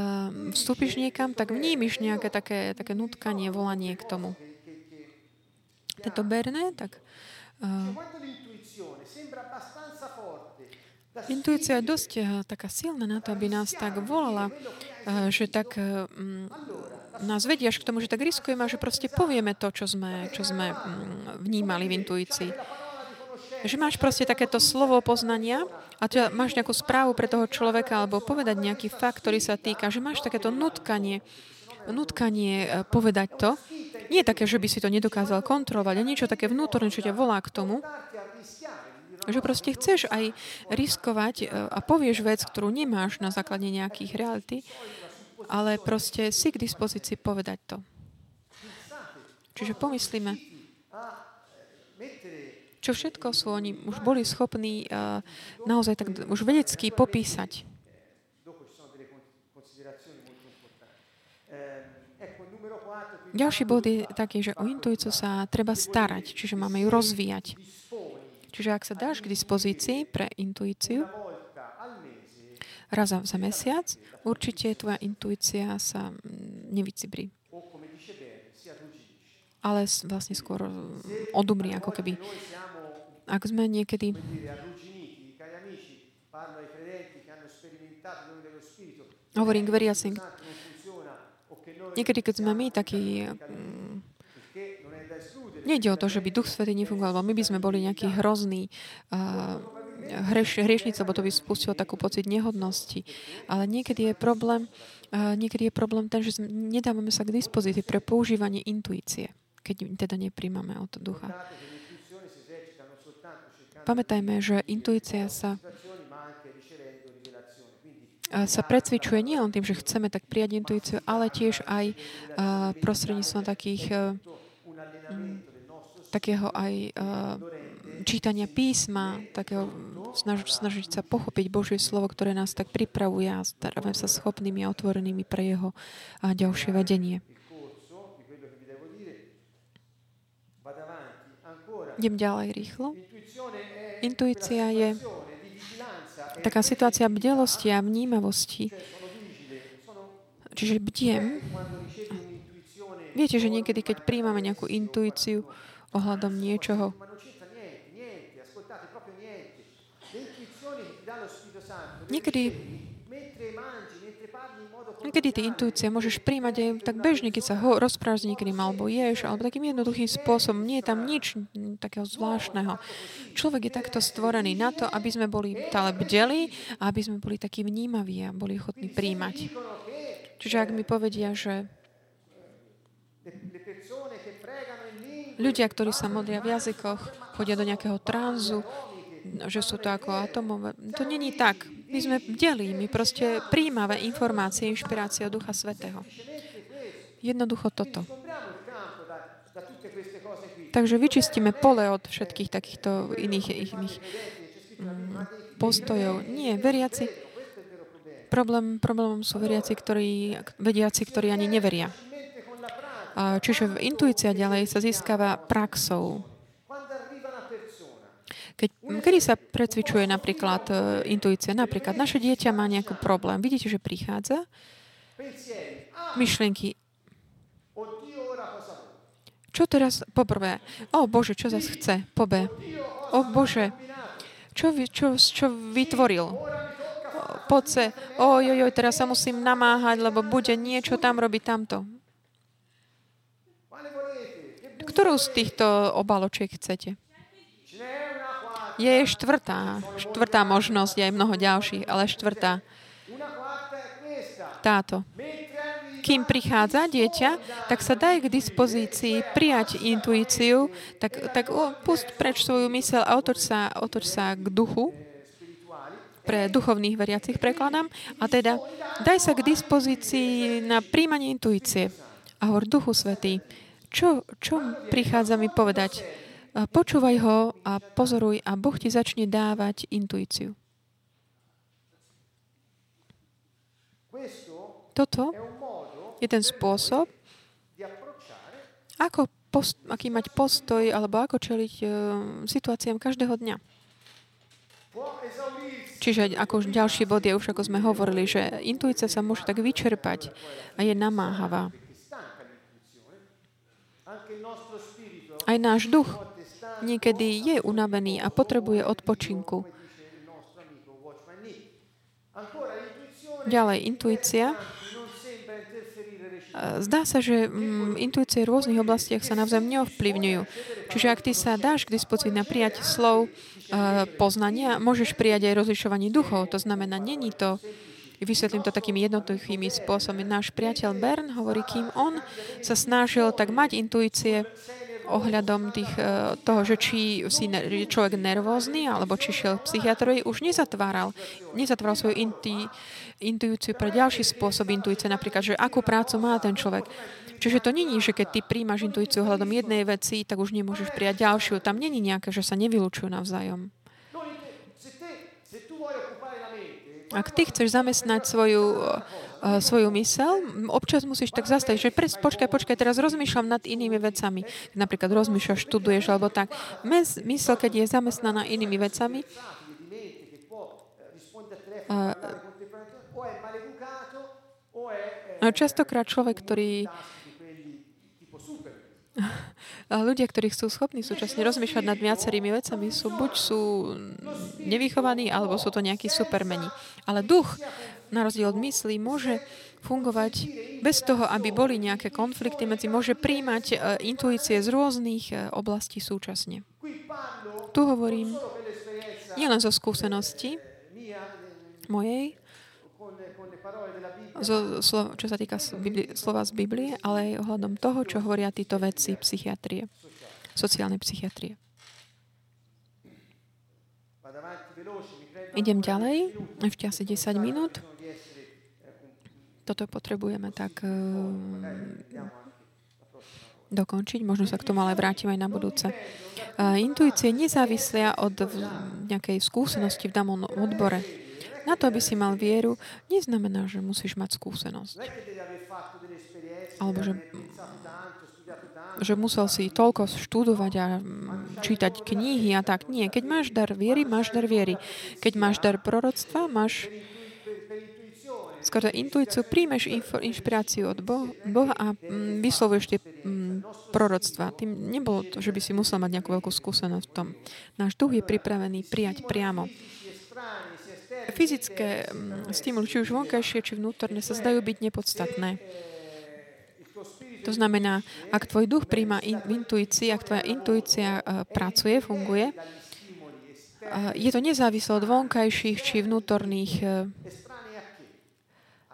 vstúpiš niekam, tak vnímiš nejaké také, také nutkanie, volanie k tomu. Tento Berné, tak Intuícia je dosť taká silná na to, aby nás tak volala, uh, že tak uh, nás vediaš k tomu, že tak riskujeme a že proste povieme to, čo sme, čo sme um, vnímali v intuícii. Že máš proste takéto slovo poznania a teda máš nejakú správu pre toho človeka alebo povedať nejaký fakt, ktorý sa týka, že máš takéto nutkanie, nutkanie povedať to, nie také, že by si to nedokázal kontrolovať, a niečo také vnútorné, čo ťa volá k tomu, že proste chceš aj riskovať e, a povieš vec, ktorú nemáš na základe nejakých reality, ale proste si k dispozícii povedať to. Čiže pomyslíme, čo všetko sú oni už boli schopní uh, naozaj tak už vedecky popísať. Ďalší bod je taký, že o intuíciu sa treba starať, čiže máme ju rozvíjať. Čiže ak sa dáš k dispozícii pre intuíciu raz za mesiac, určite tvoja intuícia sa mm, nevycibrí. Ale vlastne skôr odumrí, ako keby. Ak sme niekedy hovorím k veriacim, Niekedy, keď sme my takí... Mm, nejde o to, že by Duch Svetý nefungoval, my by sme boli nejakí hrozní uh, hreš, hriešnice, lebo to by spustilo takú pocit nehodnosti. Ale niekedy je problém, uh, niekedy je problém ten, že nedávame sa k dispozícii pre používanie intuície, keď teda nepríjmame od ducha. Pamätajme, že intuícia sa sa precvičuje nie len tým, že chceme tak prijať intuíciu, ale tiež aj prostredníctvom takých takého aj čítania písma, takého snaž, snažiť sa pochopiť Božie slovo, ktoré nás tak pripravuje a starávame sa schopnými a otvorenými pre jeho ďalšie vedenie. Idem ďalej rýchlo. Intuícia je taká situácia bdelosti a vnímavosti. Čiže bdiem. Viete, že niekedy, keď príjmame nejakú intuíciu ohľadom niečoho, Niekedy Niekedy tie intuície môžeš príjmať aj tak bežne, keď sa ho rozprávaš s niekým alebo ješ, alebo takým jednoduchým spôsobom. Nie je tam nič takého zvláštneho. Človek je takto stvorený na to, aby sme boli stále bdeli a aby sme boli takí vnímaví a boli ochotní príjmať. Čiže ak mi povedia, že ľudia, ktorí sa modlia v jazykoch, chodia do nejakého tranzu, že sú to ako atomové. To není tak. My sme bdeli, my proste príjmame informácie, inšpirácie od Ducha Svetého. Jednoducho toto. Takže vyčistíme pole od všetkých takýchto iných, iných mm, postojov. Nie, veriaci, problém, problémom sú veriaci, ktorí, vediaci, ktorí ani neveria. Čiže intuícia ďalej sa získava praxou. Keď, kedy sa precvičuje napríklad uh, intuícia? Napríklad naše dieťa má nejaký problém. Vidíte, že prichádza? Myšlienky. Čo teraz? Poprvé. O Bože, čo zase chce? Po. O Bože, čo, čo, čo vytvoril? Po C. Ojojoj, teraz sa musím namáhať, lebo bude niečo tam robiť tamto. Ktorú z týchto obaločiek chcete? Je štvrtá. Štvrtá možnosť, je aj mnoho ďalších, ale štvrtá. Táto. Kým prichádza dieťa, tak sa daj k dispozícii prijať intuíciu, tak, tak pust preč svoju mysel a otoč sa, otoč sa k duchu, pre duchovných veriacich prekladám, a teda daj sa k dispozícii na príjmanie intuície. A hovor, Duchu Svetý, čo, čo prichádza mi povedať? Počúvaj ho a pozoruj a Boh ti začne dávať intuíciu. Toto je ten spôsob, ako post, aký mať postoj alebo ako čeliť uh, situáciám každého dňa. Čiže ako už ďalší bod je už, ako sme hovorili, že intuícia sa môže tak vyčerpať a je namáhavá. Aj náš duch niekedy je unavený a potrebuje odpočinku. Ďalej, intuícia. Zdá sa, že mm, intuície v rôznych oblastiach sa navzájom neovplyvňujú. Čiže ak ty sa dáš k dispozícii na prijať slov uh, poznania, môžeš prijať aj rozlišovanie duchov. To znamená, není to Vysvetlím to takými jednoduchými spôsobmi. Náš priateľ Bern hovorí, kým on sa snažil tak mať intuície ohľadom tých, e, toho, že či si je človek nervózny, alebo či šiel k psychiatrovi, už nezatváral, nezatváral svoju inti, intuíciu pre ďalší spôsob intuície, napríklad, že akú prácu má ten človek. Čiže to není, že keď ty príjmaš intuíciu ohľadom jednej veci, tak už nemôžeš prijať ďalšiu. Tam není nejaké, že sa nevylučujú navzájom. Ak ty chceš zamestnať svoju svoju mysel, občas musíš tak zastaviť, že pres, počkaj, počkaj, teraz rozmýšľam nad inými vecami. Napríklad rozmýšľaš, študuješ alebo tak. Mes, mysel, keď je zamestnaná inými vecami, uh, častokrát človek, ktorý *laughs* ľudia, ktorí sú schopní súčasne rozmýšľať nad viacerými vecami, sú buď sú nevychovaní, alebo sú to nejakí supermeni. Ale duch na rozdiel od mysli, môže fungovať bez toho, aby boli nejaké konflikty medzi, môže príjmať uh, intuície z rôznych uh, oblastí súčasne. Tu hovorím Nie len zo skúsenosti mojej, zo, čo sa týka slova z Biblie, ale aj ohľadom toho, čo hovoria títo vedci psychiatrie, sociálnej psychiatrie. Idem ďalej, ešte asi 10 minút. Toto potrebujeme tak uh, dokončiť. Možno sa k tomu ale vrátim aj na budúce. Uh, intuície nezávisia od nejakej skúsenosti v danom odbore. Na to, aby si mal vieru, neznamená, že musíš mať skúsenosť. Alebo že že musel si toľko študovať a mm, čítať knihy a tak. Nie. Keď máš dar viery, máš dar viery. Keď máš dar proroctva, máš skôr intuíciu, príjmeš inšpiráciu od Boha a mm, vyslovuješ tie mm, proroctva. Tým nebolo to, že by si musel mať nejakú veľkú skúsenosť v tom. Náš duch je pripravený prijať priamo. Fyzické stimuly, či už vonkajšie, či vnútorné, sa zdajú byť nepodstatné. To znamená, ak tvoj duch príjma v intuícii, ak tvoja intuícia uh, pracuje, funguje, uh, je to nezávislé od vonkajších či vnútorných uh,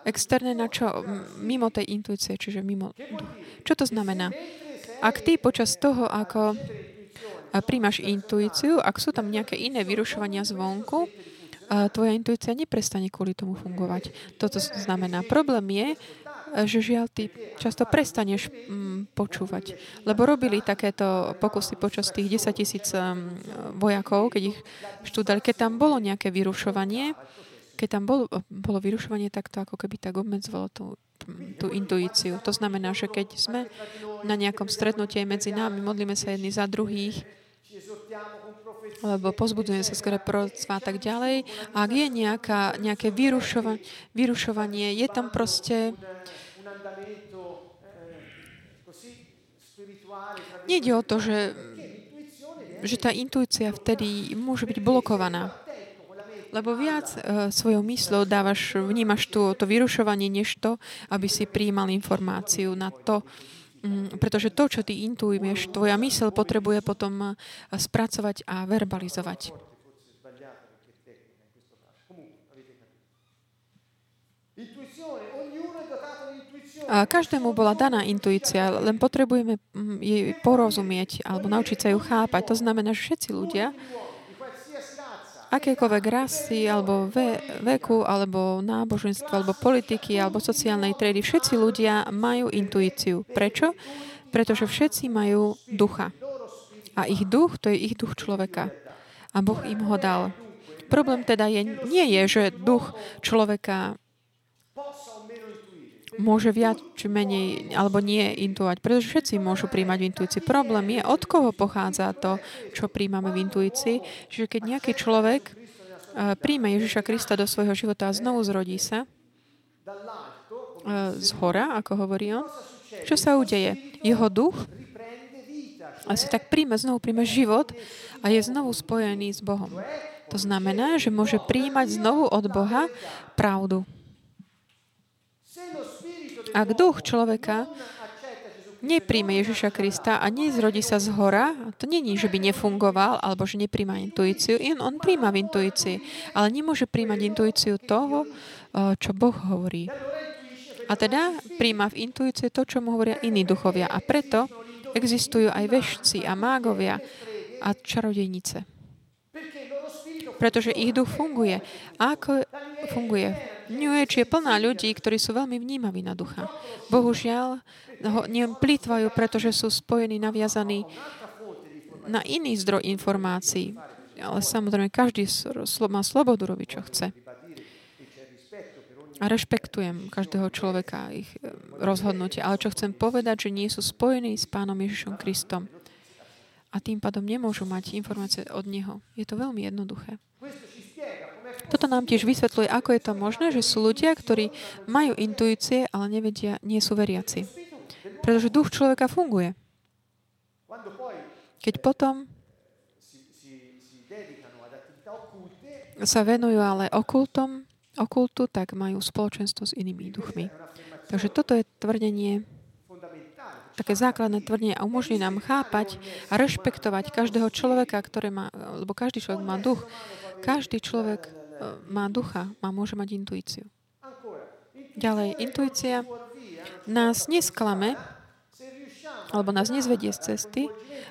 externé na čo? Mimo tej intuície, čiže mimo. Čo to znamená? Ak ty počas toho, ako príjmaš intuíciu, ak sú tam nejaké iné vyrušovania zvonku, tvoja intuícia neprestane kvôli tomu fungovať. Toto znamená, problém je, že žiaľ, ty často prestaneš mm, počúvať. Lebo robili takéto pokusy počas tých 10 tisíc vojakov, keď ich štúdali, keď tam bolo nejaké vyrušovanie, keď tam bolo, bolo vyrušovanie, tak to ako keby tak obmedzovalo tú, tú intuíciu. To znamená, že keď sme na nejakom stretnutí medzi nami, modlíme sa jedni za druhých, lebo pozbudzuje sa skôr proroctva a tak ďalej. Ak je nejaká, nejaké vyrušova, vyrušovanie, je tam proste Nejde o to, že, že tá intuícia vtedy môže byť blokovaná. Lebo viac uh, svojou mysľou dávaš, vnímaš tu, to vyrušovanie, než to, aby si prijímal informáciu na to, um, pretože to, čo ty intuuješ, tvoja mysl potrebuje potom uh, spracovať a verbalizovať. A každému bola daná intuícia, len potrebujeme mm, jej porozumieť alebo naučiť sa ju chápať. To znamená, že všetci ľudia, akékoľvek rasy, alebo ve, veku, alebo náboženstvo, alebo politiky, alebo sociálnej triedy, všetci ľudia majú intuíciu. Prečo? Pretože všetci majú ducha. A ich duch, to je ich duch človeka. A Boh im ho dal. Problém teda je, nie je, že duch človeka môže viac či menej alebo nie intuovať, pretože všetci môžu príjmať v intuícii. Problém je, od koho pochádza to, čo príjmame v intuícii. Čiže keď nejaký človek uh, príjme Ježiša Krista do svojho života a znovu zrodí sa uh, z hora, ako hovorí on, čo sa udeje? Jeho duch asi tak príjme, znovu príjme život a je znovu spojený s Bohom. To znamená, že môže príjmať znovu od Boha pravdu. Ak duch človeka nepríjme Ježiša Krista a nezrodí sa z hora, to není, že by nefungoval alebo že nepríjma intuíciu. On, on príjma v intuícii, ale nemôže príjmať intuíciu toho, čo Boh hovorí. A teda príjma v intuícii to, čo mu hovoria iní duchovia. A preto existujú aj vešci a mágovia a čarodejnice. Pretože ich duch funguje. A ako funguje? New Age je plná ľudí, ktorí sú veľmi vnímaví na ducha. Bohužiaľ, ho plýtvajú, pretože sú spojení, naviazaní na iný zdroj informácií. Ale samozrejme, každý má slobodu robiť, čo chce. A rešpektujem každého človeka, ich e, rozhodnutie. Ale čo chcem povedať, že nie sú spojení s Pánom Ježišom Kristom. A tým pádom nemôžu mať informácie od Neho. Je to veľmi jednoduché. Toto nám tiež vysvetľuje, ako je to možné, že sú ľudia, ktorí majú intuície, ale nevedia, nie sú veriaci. Pretože duch človeka funguje. Keď potom sa venujú ale okultom, okultu, tak majú spoločenstvo s inými duchmi. Takže toto je tvrdenie, také základné tvrdenie a umožní nám chápať a rešpektovať každého človeka, ktoré má, lebo každý človek má duch Každý človek e, má ducha, má, môže mať intuíciu. Ďalej, intuícia nás nesklame, alebo nás nezvedie z cesty,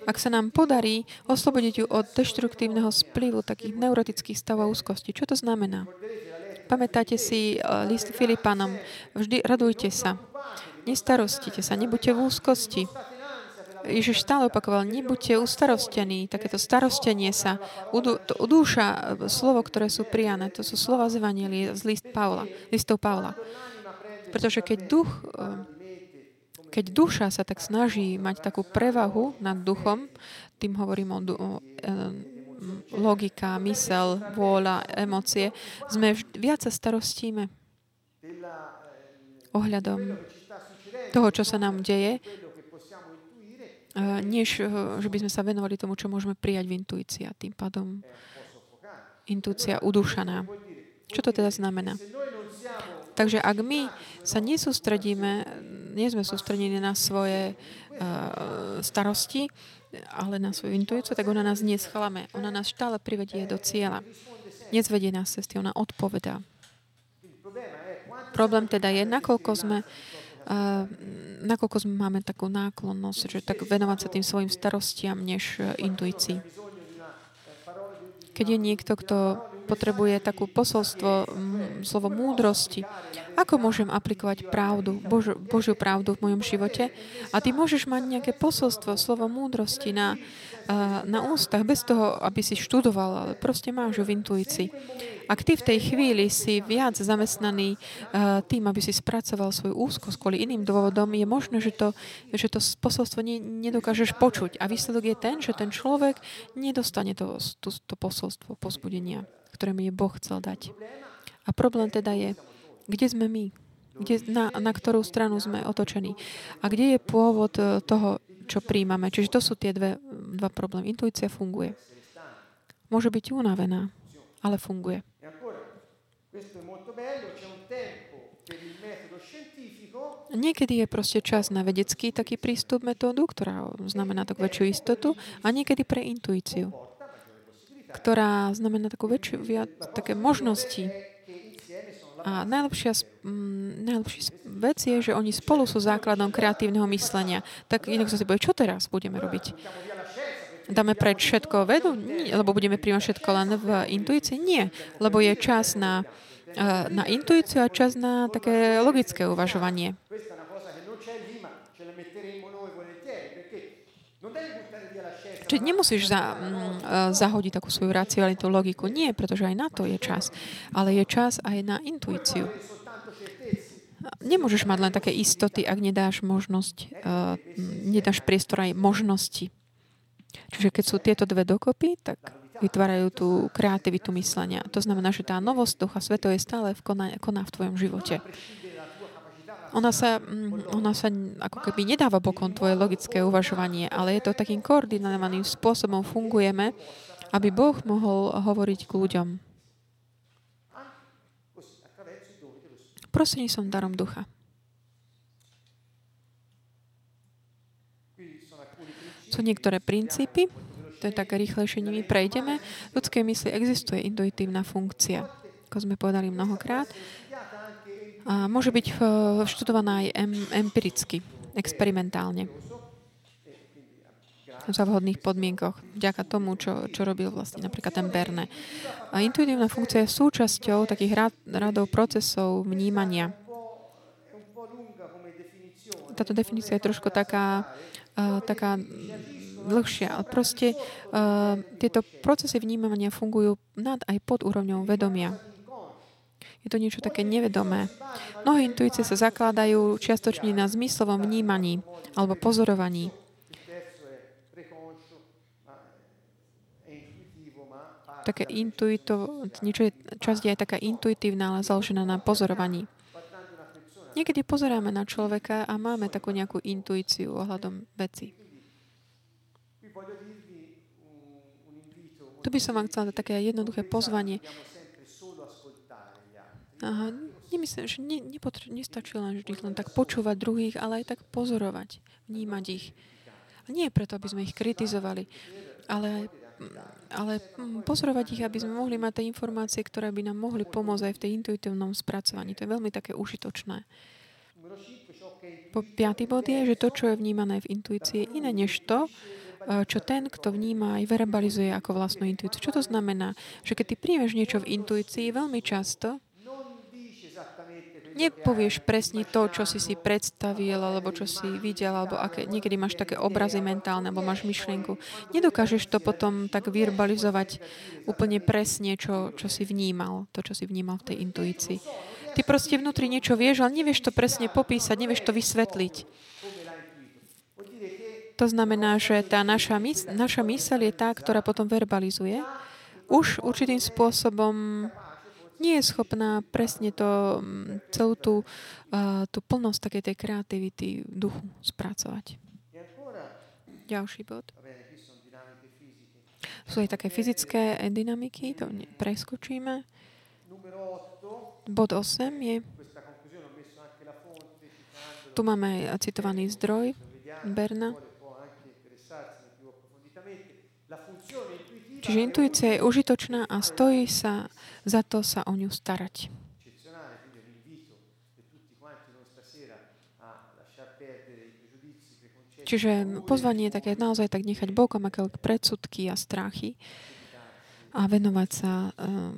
ak sa nám podarí oslobodiť ju od deštruktívneho splivu takých neurotických stavov úzkosti. Čo to znamená? Pamätáte si uh, list Filipanom. Vždy radujte sa. Nestarostite sa, nebuďte v úzkosti. Ježiš stále opakoval, nebuďte ustarostení, takéto starostenie sa, udúša e, slovo, ktoré sú prijané. To sú slova z Evangelie, z list Pavla, listov Pavla. Pretože keď duch, e, keď duša sa tak snaží mať takú prevahu nad duchom, tým hovorím o, o e, logika, mysel, vôľa, emócie, sme viac sa starostíme ohľadom toho, čo sa nám deje, než eh, že by sme sa venovali tomu, čo môžeme prijať v intuícii. A tým pádom intuícia udúšaná. Čo to teda znamená? Takže ak my sa nesústredíme, nie sme sústredení na svoje uh, starosti, ale na svoju intuíciu, tak ona nás neschlame. Ona nás stále privedie do cieľa. Nezvedie nás cesty, ona odpovedá. Problém teda je, nakoľko sme Uh, nakoľko sme máme takú náklonnosť, že tak venovať sa tým svojim starostiam, než uh, intuícii. Keď je niekto, kto potrebuje takú posolstvo, slovo múdrosti. Ako môžem aplikovať pravdu, Bož, Božiu pravdu v mojom živote? A ty môžeš mať nejaké posolstvo, slovo múdrosti na, na ústach, bez toho, aby si študoval, ale proste máš ho v intuícii. Ak ty v tej chvíli si viac zamestnaný tým, aby si spracoval svoju úzkosť kvôli iným dôvodom, je možné, že to, že to posolstvo ne, nedokážeš počuť. A výsledok je ten, že ten človek nedostane to, to, to posolstvo pozbudenia ktoré mi je Boh chcel dať. A problém teda je, kde sme my? Kde, na, na ktorú stranu sme otočení? A kde je pôvod e, toho, čo príjmame? Čiže to sú tie dve, dva problémy. Intuícia funguje. Môže byť unavená, ale funguje. Niekedy je proste čas na vedecký taký prístup metódu, ktorá znamená takú väčšiu istotu, a niekedy pre intuíciu ktorá znamená takú väčšiu, viac, také možnosti. A najlepšia, najlepšia vec je, že oni spolu sú základom kreatívneho myslenia. Tak inak sa si povie, čo teraz budeme robiť? Dáme preč všetko vedu? Lebo budeme príjmať všetko len v intuícii? Nie, lebo je čas na, eh, na intuíciu a čas na také logické uvažovanie. Čiže nemusíš za, mm, e, zahodiť takú svoju racionalitu, logiku. Nie, pretože aj na to je čas. Ale je čas aj na intuíciu. Nemôžeš mať len také istoty, ak nedáš možnosť, uh, nedáš priestor aj možnosti. Čiže keď sú tieto dve dokopy, tak vytvárajú tú kreativitu myslenia. To znamená, že tá novosť Ducha Sveto je stále v koná, koná v tvojom živote. Ona sa, mm, ona sa ako keby nedáva bokom tvoje logické uvažovanie, ale je to takým koordinovaným spôsobom fungujeme, aby Boh mohol hovoriť k ľuďom. Prosím som darom ducha. Sú niektoré princípy, to je také rýchlejšie, nimi prejdeme. V ľudskej mysli existuje intuitívna funkcia, ako sme povedali mnohokrát. A môže byť eh, študovaná aj empiricky, experimentálne za vhodných podmienkoch, vďaka tomu, čo, čo robil vlastne napríklad ten Berne. A intuitívna funkcia je súčasťou takých rad, radov procesov vnímania. Táto definícia je trošku taká, uh, taká dlhšia. Ale proste uh, tieto procesy vnímania fungujú nad aj pod úrovňou vedomia. Je to niečo také nevedomé. Mnohé intuície sa zakladajú čiastočne na zmyslovom vnímaní alebo pozorovaní. Také intuito, niečo je, časť je aj taká intuitívna, ale založená na pozorovaní. Niekedy pozeráme na človeka a máme takú nejakú intuíciu ohľadom veci. Tu by som vám chcela dať také jednoduché pozvanie. Aha, nemyslím, že ne, nepotr- nestačí len vždy len tak počúvať druhých, ale aj tak pozorovať, vnímať ich. A nie preto, aby sme ich kritizovali, ale ale pozorovať ich, aby sme mohli mať tie informácie, ktoré by nám mohli pomôcť aj v tej intuitívnom spracovaní. To je veľmi také užitočné. Po piatý bod je, že to, čo je vnímané v intuícii, je iné než to, e, čo ten, kto vníma, aj verbalizuje ako vlastnú intuíciu. Čo to znamená? Že keď ty príjmeš niečo v intuícii, veľmi často nepovieš presne to, čo si si predstavil, alebo čo si videl, alebo aké, niekedy máš také obrazy mentálne, alebo máš myšlienku. Nedokážeš to potom tak verbalizovať úplne presne, čo, čo si vnímal, to, čo si vnímal v tej intuícii. Ty proste vnútri niečo vieš, ale nevieš to presne popísať, nevieš to vysvetliť. To znamená, že tá naša, mys- naša myseľ je tá, ktorá potom verbalizuje. Už určitým spôsobom nie je schopná presne to, mm, celú tú, uh, tú plnosť takej tej kreativity duchu spracovať. Ďalší bod. Sú aj také fyzické dynamiky, to preskočíme. Bod 8 je... Tu máme citovaný zdroj Berna. Čiže intuícia je užitočná a stojí sa za to sa o ňu starať. Čiže pozvanie je také naozaj tak nechať bokom aké predsudky a strachy a venovať sa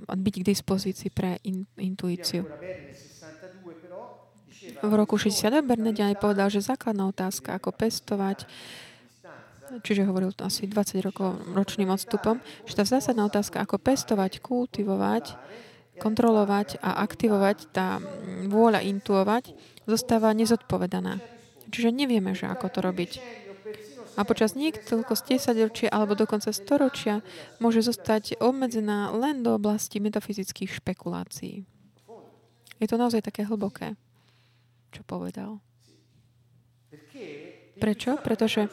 a byť k dispozícii pre in, intuíciu. V roku 62 Bernard aj povedal, že základná otázka, ako pestovať čiže hovoril to asi 20 rokov ročným odstupom, že tá zásadná otázka, ako pestovať, kultivovať, kontrolovať a aktivovať, tá vôľa intuovať, zostáva nezodpovedaná. Čiže nevieme, že ako to robiť. A počas niekoľko z 10 ročia alebo dokonca storočia môže zostať obmedzená len do oblasti metafyzických špekulácií. Je to naozaj také hlboké, čo povedal. Prečo? Pretože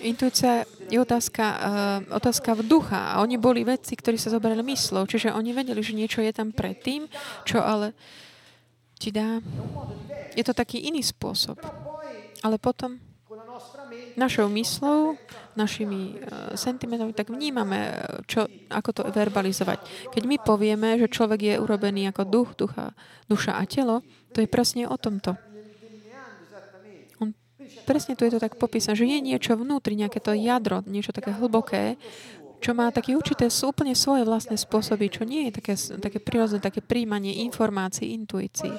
Intuícia je otázka, uh, otázka v ducha. A oni boli vedci, ktorí sa zobrali myslou. Čiže oni vedeli, že niečo je tam predtým, čo ale ti dá... Je to taký iný spôsob. Ale potom našou myslou, našimi uh, sentimentami, tak vnímame, čo, ako to verbalizovať. Keď my povieme, že človek je urobený ako duch, ducha, duša a telo, to je presne o tomto presne tu je to tak popísané, že je niečo vnútri, nejaké to jadro, niečo také hlboké, čo má také určité úplne svoje vlastné spôsoby, čo nie je také, také prirodzené, také príjmanie informácií, intuícií.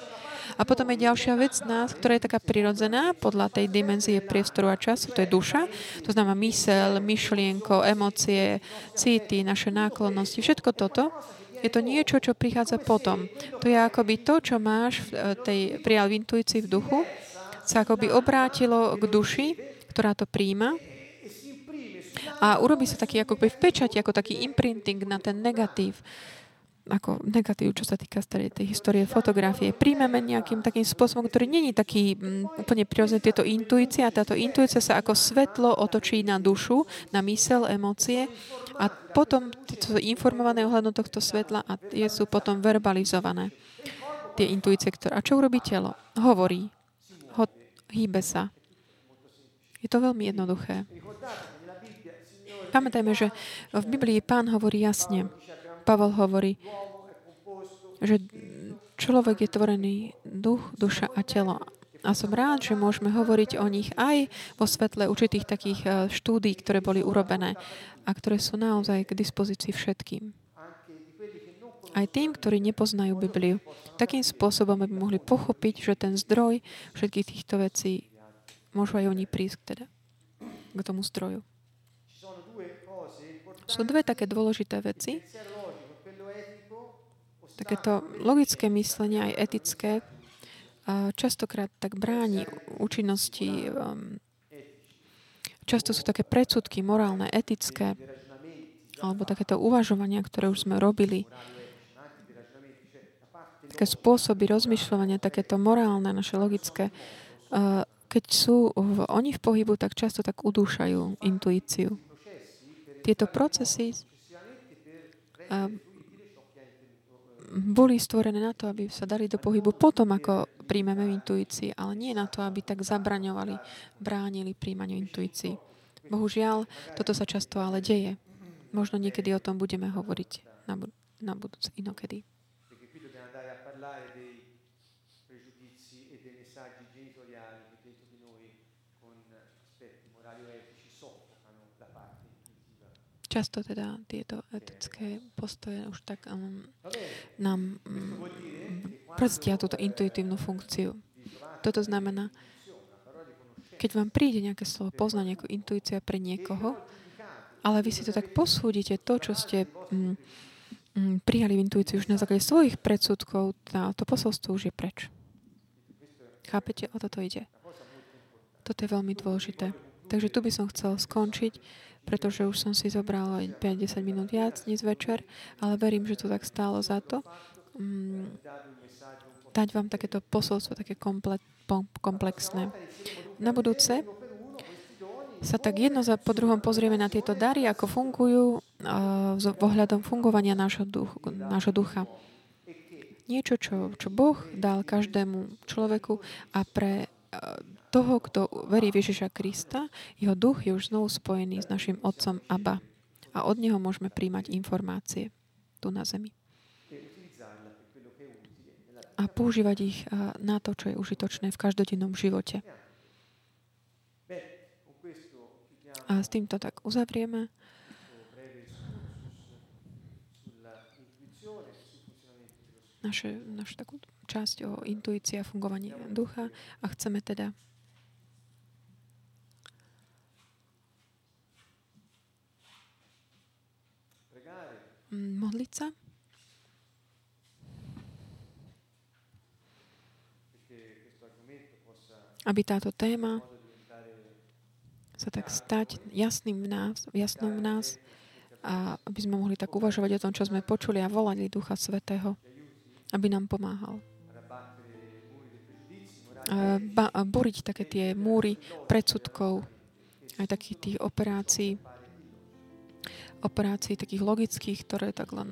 A potom je ďalšia vec nás, ktorá je taká prirodzená podľa tej dimenzie priestoru a času, to je duša, to znamená mysel, myšlienko, emócie, city, naše náklonnosti, všetko toto. Je to niečo, čo prichádza potom. To je akoby to, čo máš v tej prijal v intuícii v duchu sa akoby obrátilo k duši, ktorá to príjma a urobí sa taký akoby v pečati, ako taký imprinting na ten negatív ako negatív, čo sa týka starej tej histórie fotografie. Príjmeme nejakým takým spôsobom, ktorý není taký m, mm, úplne prirodzený tieto intuície a táto intuícia sa ako svetlo otočí na dušu, na mysel, emócie a potom tieto informované ohľadom tohto svetla a tie sú potom verbalizované. Tie intuície, ktoré... A čo urobí telo? Hovorí hýbe sa. Je to veľmi jednoduché. Pamätajme, že v Biblii pán hovorí jasne. Pavel hovorí, že človek je tvorený duch, duša a telo. A som rád, že môžeme hovoriť o nich aj vo svetle určitých takých eh, štúdí, ktoré boli urobené a ktoré sú naozaj k dispozícii všetkým. Aj tým, ktorí nepoznajú Bibliu. Takým spôsobom, aby mohli pochopiť, že ten zdroj všetkých týchto vecí môžu aj oni prísť teda, k tomu zdroju. Sú dve také dôležité veci. Takéto logické myslenie, aj etické, častokrát tak bráni účinnosti. Um, často sú také predsudky morálne, etické, alebo takéto uvažovania, ktoré už sme robili. Také spôsoby rozmýšľania, takéto morálne, naše logické, keď sú v, oni v pohybu, tak často tak udúšajú intuíciu. Tieto procesy boli stvorené na to, aby sa dali do pohybu potom, ako príjmeme intuícii, ale nie na to, aby tak zabraňovali, bránili príjmaniu intuícií. Bohužiaľ, toto sa často ale deje. Možno niekedy o tom budeme hovoriť na, bud- na budúce inokedy. Často teda tieto etické postoje už tak um, nám um, brzdia túto intuitívnu funkciu. Toto znamená, keď vám príde nejaké slovo, pozná nejakú intuícia pre niekoho, ale vy si to tak posúdite, to, čo ste um, um, prijali v intuíciu už na základe svojich predsudkov, tá, to posolstvo už je preč. Chápete? O toto ide. Toto je veľmi dôležité. Takže tu by som chcel skončiť pretože už som si zobrala 5-10 minút viac dnes večer, ale verím, že to tak stálo za to. Mm, dať vám takéto posolstvo, také komplet, komplexné. Na budúce sa tak jedno za po druhom pozrieme na tieto dary, ako fungujú s ohľadom fungovania nášho, duch, nášho ducha. Niečo, čo, čo Boh dal každému človeku a pre toho, kto verí v Ježiša Krista, jeho duch je už znovu spojený s našim otcom Abba. A od neho môžeme príjmať informácie tu na zemi. A používať ich na to, čo je užitočné v každodennom živote. A s týmto tak uzavrieme. Naše, našu takú časť o intuícii a fungovaní ducha a chceme teda Mm, modliť sa. Aby táto téma sa tak stať jasným v nás, jasnou v nás a aby sme mohli tak uvažovať o tom, čo sme počuli a volali Ducha Svetého, aby nám pomáhal. Ba- boriť také tie múry predsudkov, aj takých tých operácií, operácií takých logických, ktoré tak len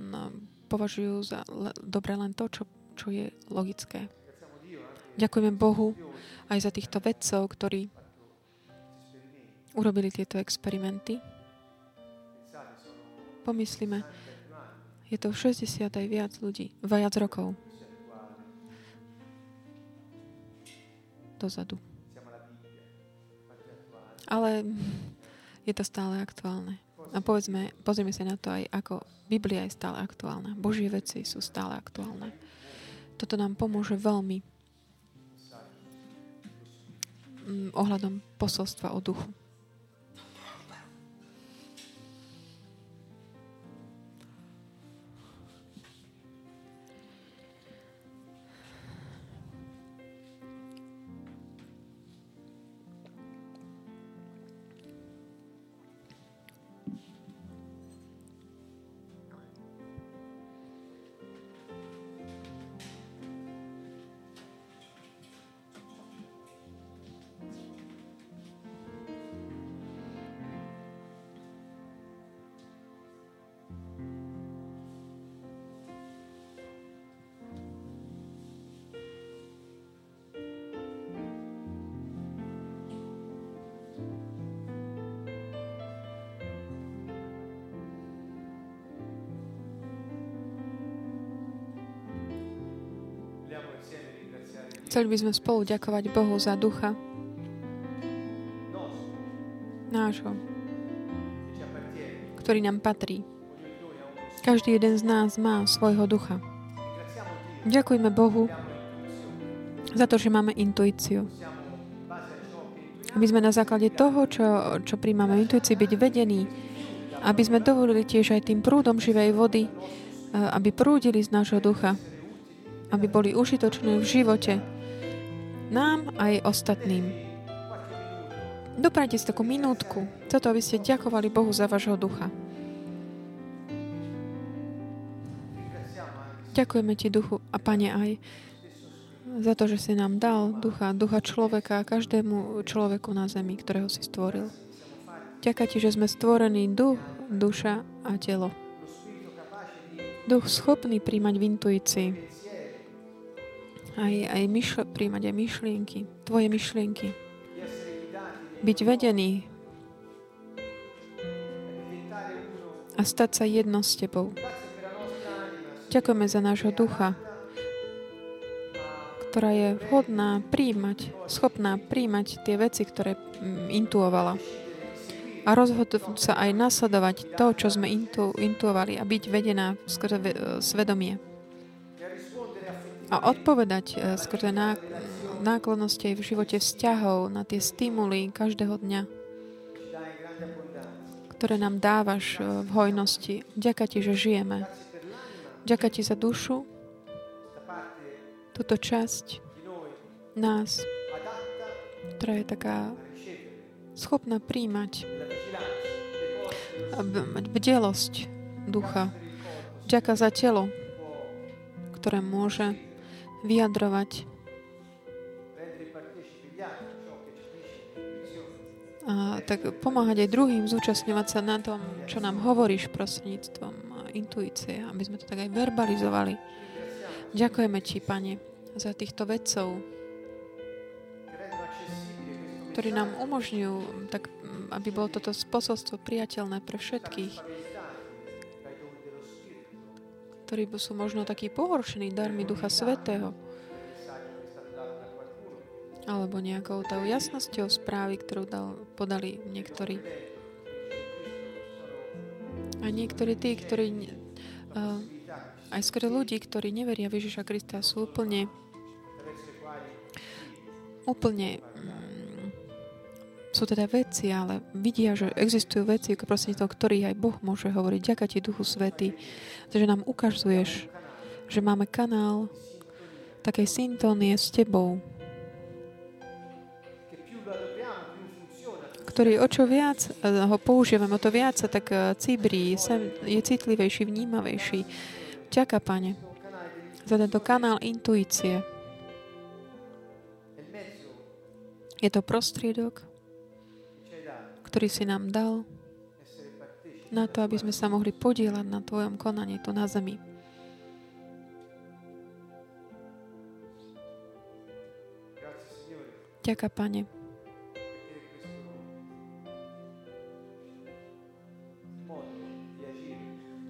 považujú za le, dobre len to, čo, čo je logické. Ďakujeme Bohu aj za týchto vedcov, ktorí urobili tieto experimenty. Pomyslíme, je to 60 aj viac ľudí, viac rokov. Dozadu. Ale je to stále aktuálne. A povedzme, pozrieme sa na to aj, ako Biblia je stále aktuálna. Božie veci sú stále aktuálne. Toto nám pomôže veľmi mm, ohľadom posolstva o duchu. Chceli by sme spolu ďakovať Bohu za ducha nášho, ktorý nám patrí. Každý jeden z nás má svojho ducha. Ďakujeme Bohu za to, že máme intuíciu. Aby sme na základe toho, čo, čo príjmame intuícii, byť vedení, aby sme dovolili tiež aj tým prúdom živej vody, eh, aby prúdili z nášho ducha, aby boli užitočné v živote, nám aj ostatným. Doprajte si takú minútku, toto aby ste ďakovali Bohu za vášho ducha. Ďakujeme Ti, duchu a Pane, aj za to, že si nám dal ducha, ducha človeka, každému človeku na zemi, ktorého si stvoril. Ďakujem Ti, že sme stvorení duch, duša a telo. Duch schopný príjmať v intuícii aj, aj myšl- príjmať aj myšlienky, tvoje myšlienky. Byť vedený a stať sa jedno s Tebou. Ďakujeme za nášho ducha, ktorá je vhodná príjmať, schopná príjmať tie veci, ktoré mm, intuovala. A rozhodnúť sa aj nasledovať to, čo sme intu, intuovali a byť vedená skrze svedomie. A odpovedať e, skrze náklonnosti v živote vzťahov na tie stimuly každého dňa, ktoré nám dávaš e, v hojnosti. Ďaká ti, že žijeme. Ďaká ti za dušu, túto časť nás, ktorá je taká schopná príjmať mať bdelosť ducha. Ďaká za telo, ktoré môže vyjadrovať a tak pomáhať aj druhým zúčastňovať sa na tom, čo nám hovoríš prostredníctvom intuície, aby sme to tak aj verbalizovali. Ďakujeme Ti, Pane, za týchto vedcov, ktorí nám umožňujú, tak, aby bolo toto posolstvo priateľné pre všetkých, ktorí sú možno takí pohoršení darmi Ducha Svetého, alebo nejakou tou jasnosťou správy, ktorú dal, podali niektorí. A niektorí tí, ktorí uh, aj skôr ľudí, ktorí neveria v Ježiša Krista, sú úplne úplne mm, sú teda veci, ale vidia, že existujú veci, prostredníctvom ktorých aj Boh môže hovoriť. Ďaká ti, Duchu Svety, že nám ukazuješ, že máme kanál takej syntónie s tebou, ktorý o čo viac eh, ho používame, o to viac sa tak eh, cibrí, je citlivejší, vnímavejší Ďaká, Pane, za tento kanál intuície. Je to prostriedok, ktorý si nám dal na to, aby sme sa mohli podielať na Tvojom konaní tu na zemi. Ďaká, Pane.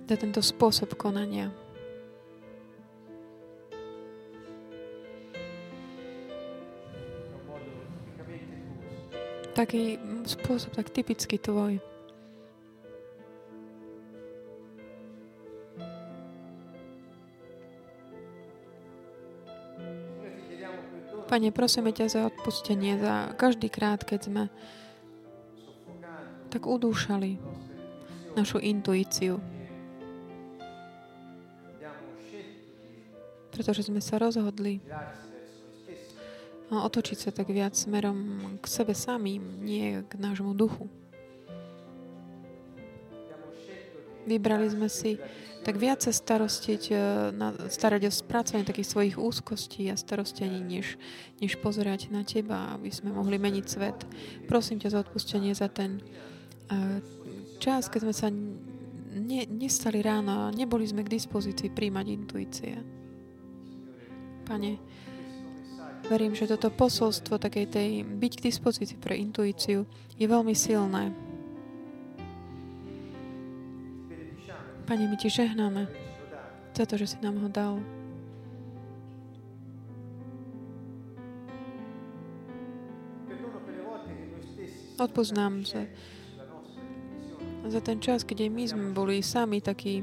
Za tento spôsob konania. Taký spôsob, tak typicky tvoj. Pane, prosíme ťa za odpustenie, za každý krát, keď sme tak udúšali našu intuíciu. Pretože sme sa rozhodli otočiť sa tak viac smerom k sebe samým, nie k nášmu duchu. Vybrali sme si tak viac sa starostiť, e, starať o spracovanie takých svojich úzkostí a starostení, než, než pozerať na teba, aby sme mohli meniť svet. Prosím ťa za odpustenie za ten uh, čas, keď sme sa ne, nestali ráno, neboli sme k dispozícii príjmať intuície. Pane, Verím, že toto posolstvo takej tej byť k dispozícii pre intuíciu je veľmi silné. Pane, my Ti žehnáme za to, že si nám ho dal. Odpúsť nám za, ten čas, aj my sme boli sami takí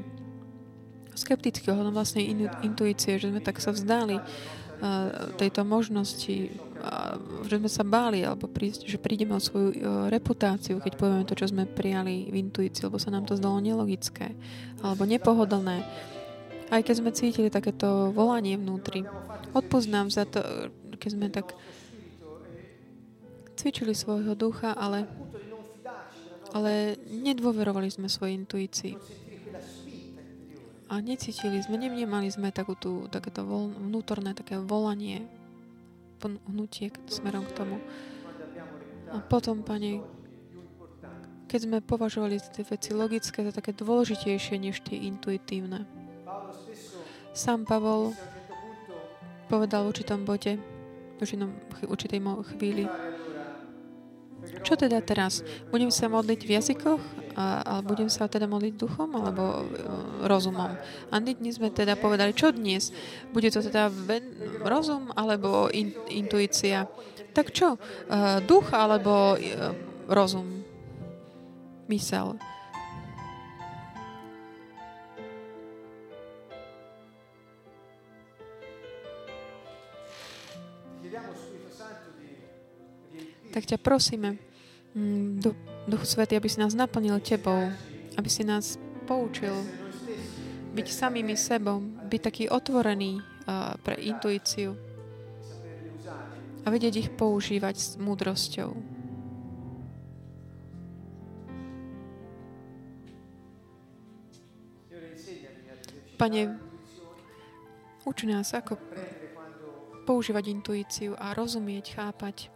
skeptickí ohľadom vlastnej intuície, že sme tak sa vzdali tejto možnosti, že sme sa báli, alebo prísť, že prídeme o svoju e, reputáciu, keď povieme to, čo sme prijali v intuícii, lebo sa nám to zdalo nelogické, alebo nepohodlné. Aj keď sme cítili takéto volanie vnútri. Odpúsť nám za to, keď sme tak cvičili svojho ducha, ale, ale nedôverovali sme svojej intuícii a necítili sme, nevnímali sme takú takéto vol, vnútorné také volanie, hnutie smerom k tomu. A potom, Pane, keď sme považovali tie veci logické za také dôležitejšie než tie intuitívne. Sám Pavol povedal v určitom bode, v určitej chvíli, čo teda teraz? Budem sa modliť v jazykoch A, ale budem sa teda modliť duchom alebo uh, rozumom. A dnes sme teda povedali, čo dnes? Bude to teda ven, rozum alebo in, intuícia? Tak čo? Uh, duch alebo uh, rozum? Mysel. Tak ťa prosíme, mm, Duch Svetý, aby si nás naplnil Tebou, aby si nás poučil byť samými sebou, byť taký otvorený pre intuíciu a vedieť ich používať s múdrosťou. Pane, uč nás, ako používať intuíciu a rozumieť, chápať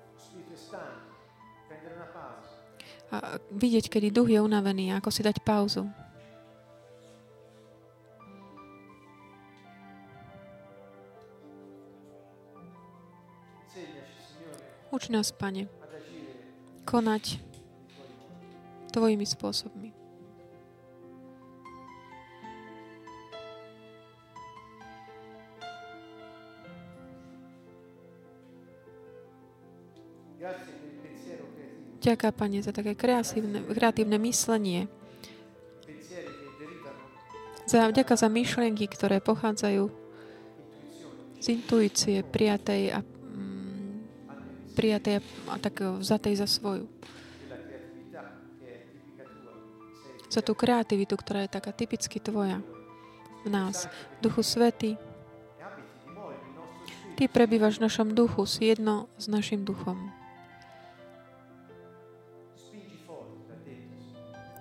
a vidieť, kedy duch je unavený ako si dať pauzu. Uč nás, Pane, konať Tvojimi spôsobmi. Ďaká, Pane, za také kreatívne, kreatívne myslenie. Za, ďaká za myšlienky, ktoré pochádzajú z intuície prijatej a mm, prijatej a tak vzatej za svoju. Za tú kreativitu, ktorá je taká typicky tvoja v nás. Duchu Svety, Ty prebývaš v našom duchu, si jedno s našim duchom.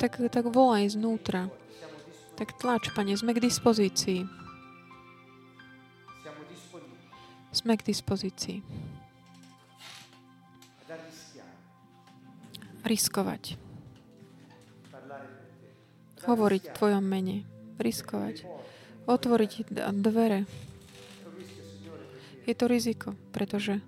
Tak, tak volaj znútra. Tak tlač, Pane, sme k dispozícii. Sme k dispozícii. Riskovať. Hovoriť v Tvojom mene. Riskovať. Otvoriť dvere. Je to riziko, pretože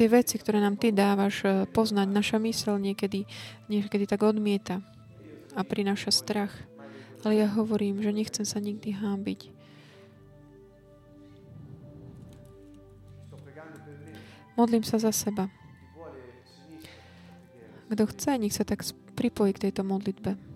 tie veci, ktoré nám ty dávaš eh, poznať, naša mysel niekedy, niekedy tak odmieta a prináša strach. Ale ja hovorím, že nechcem sa nikdy hábiť. Modlím sa za seba. Kto chce, nech sa tak pripojí k tejto modlitbe.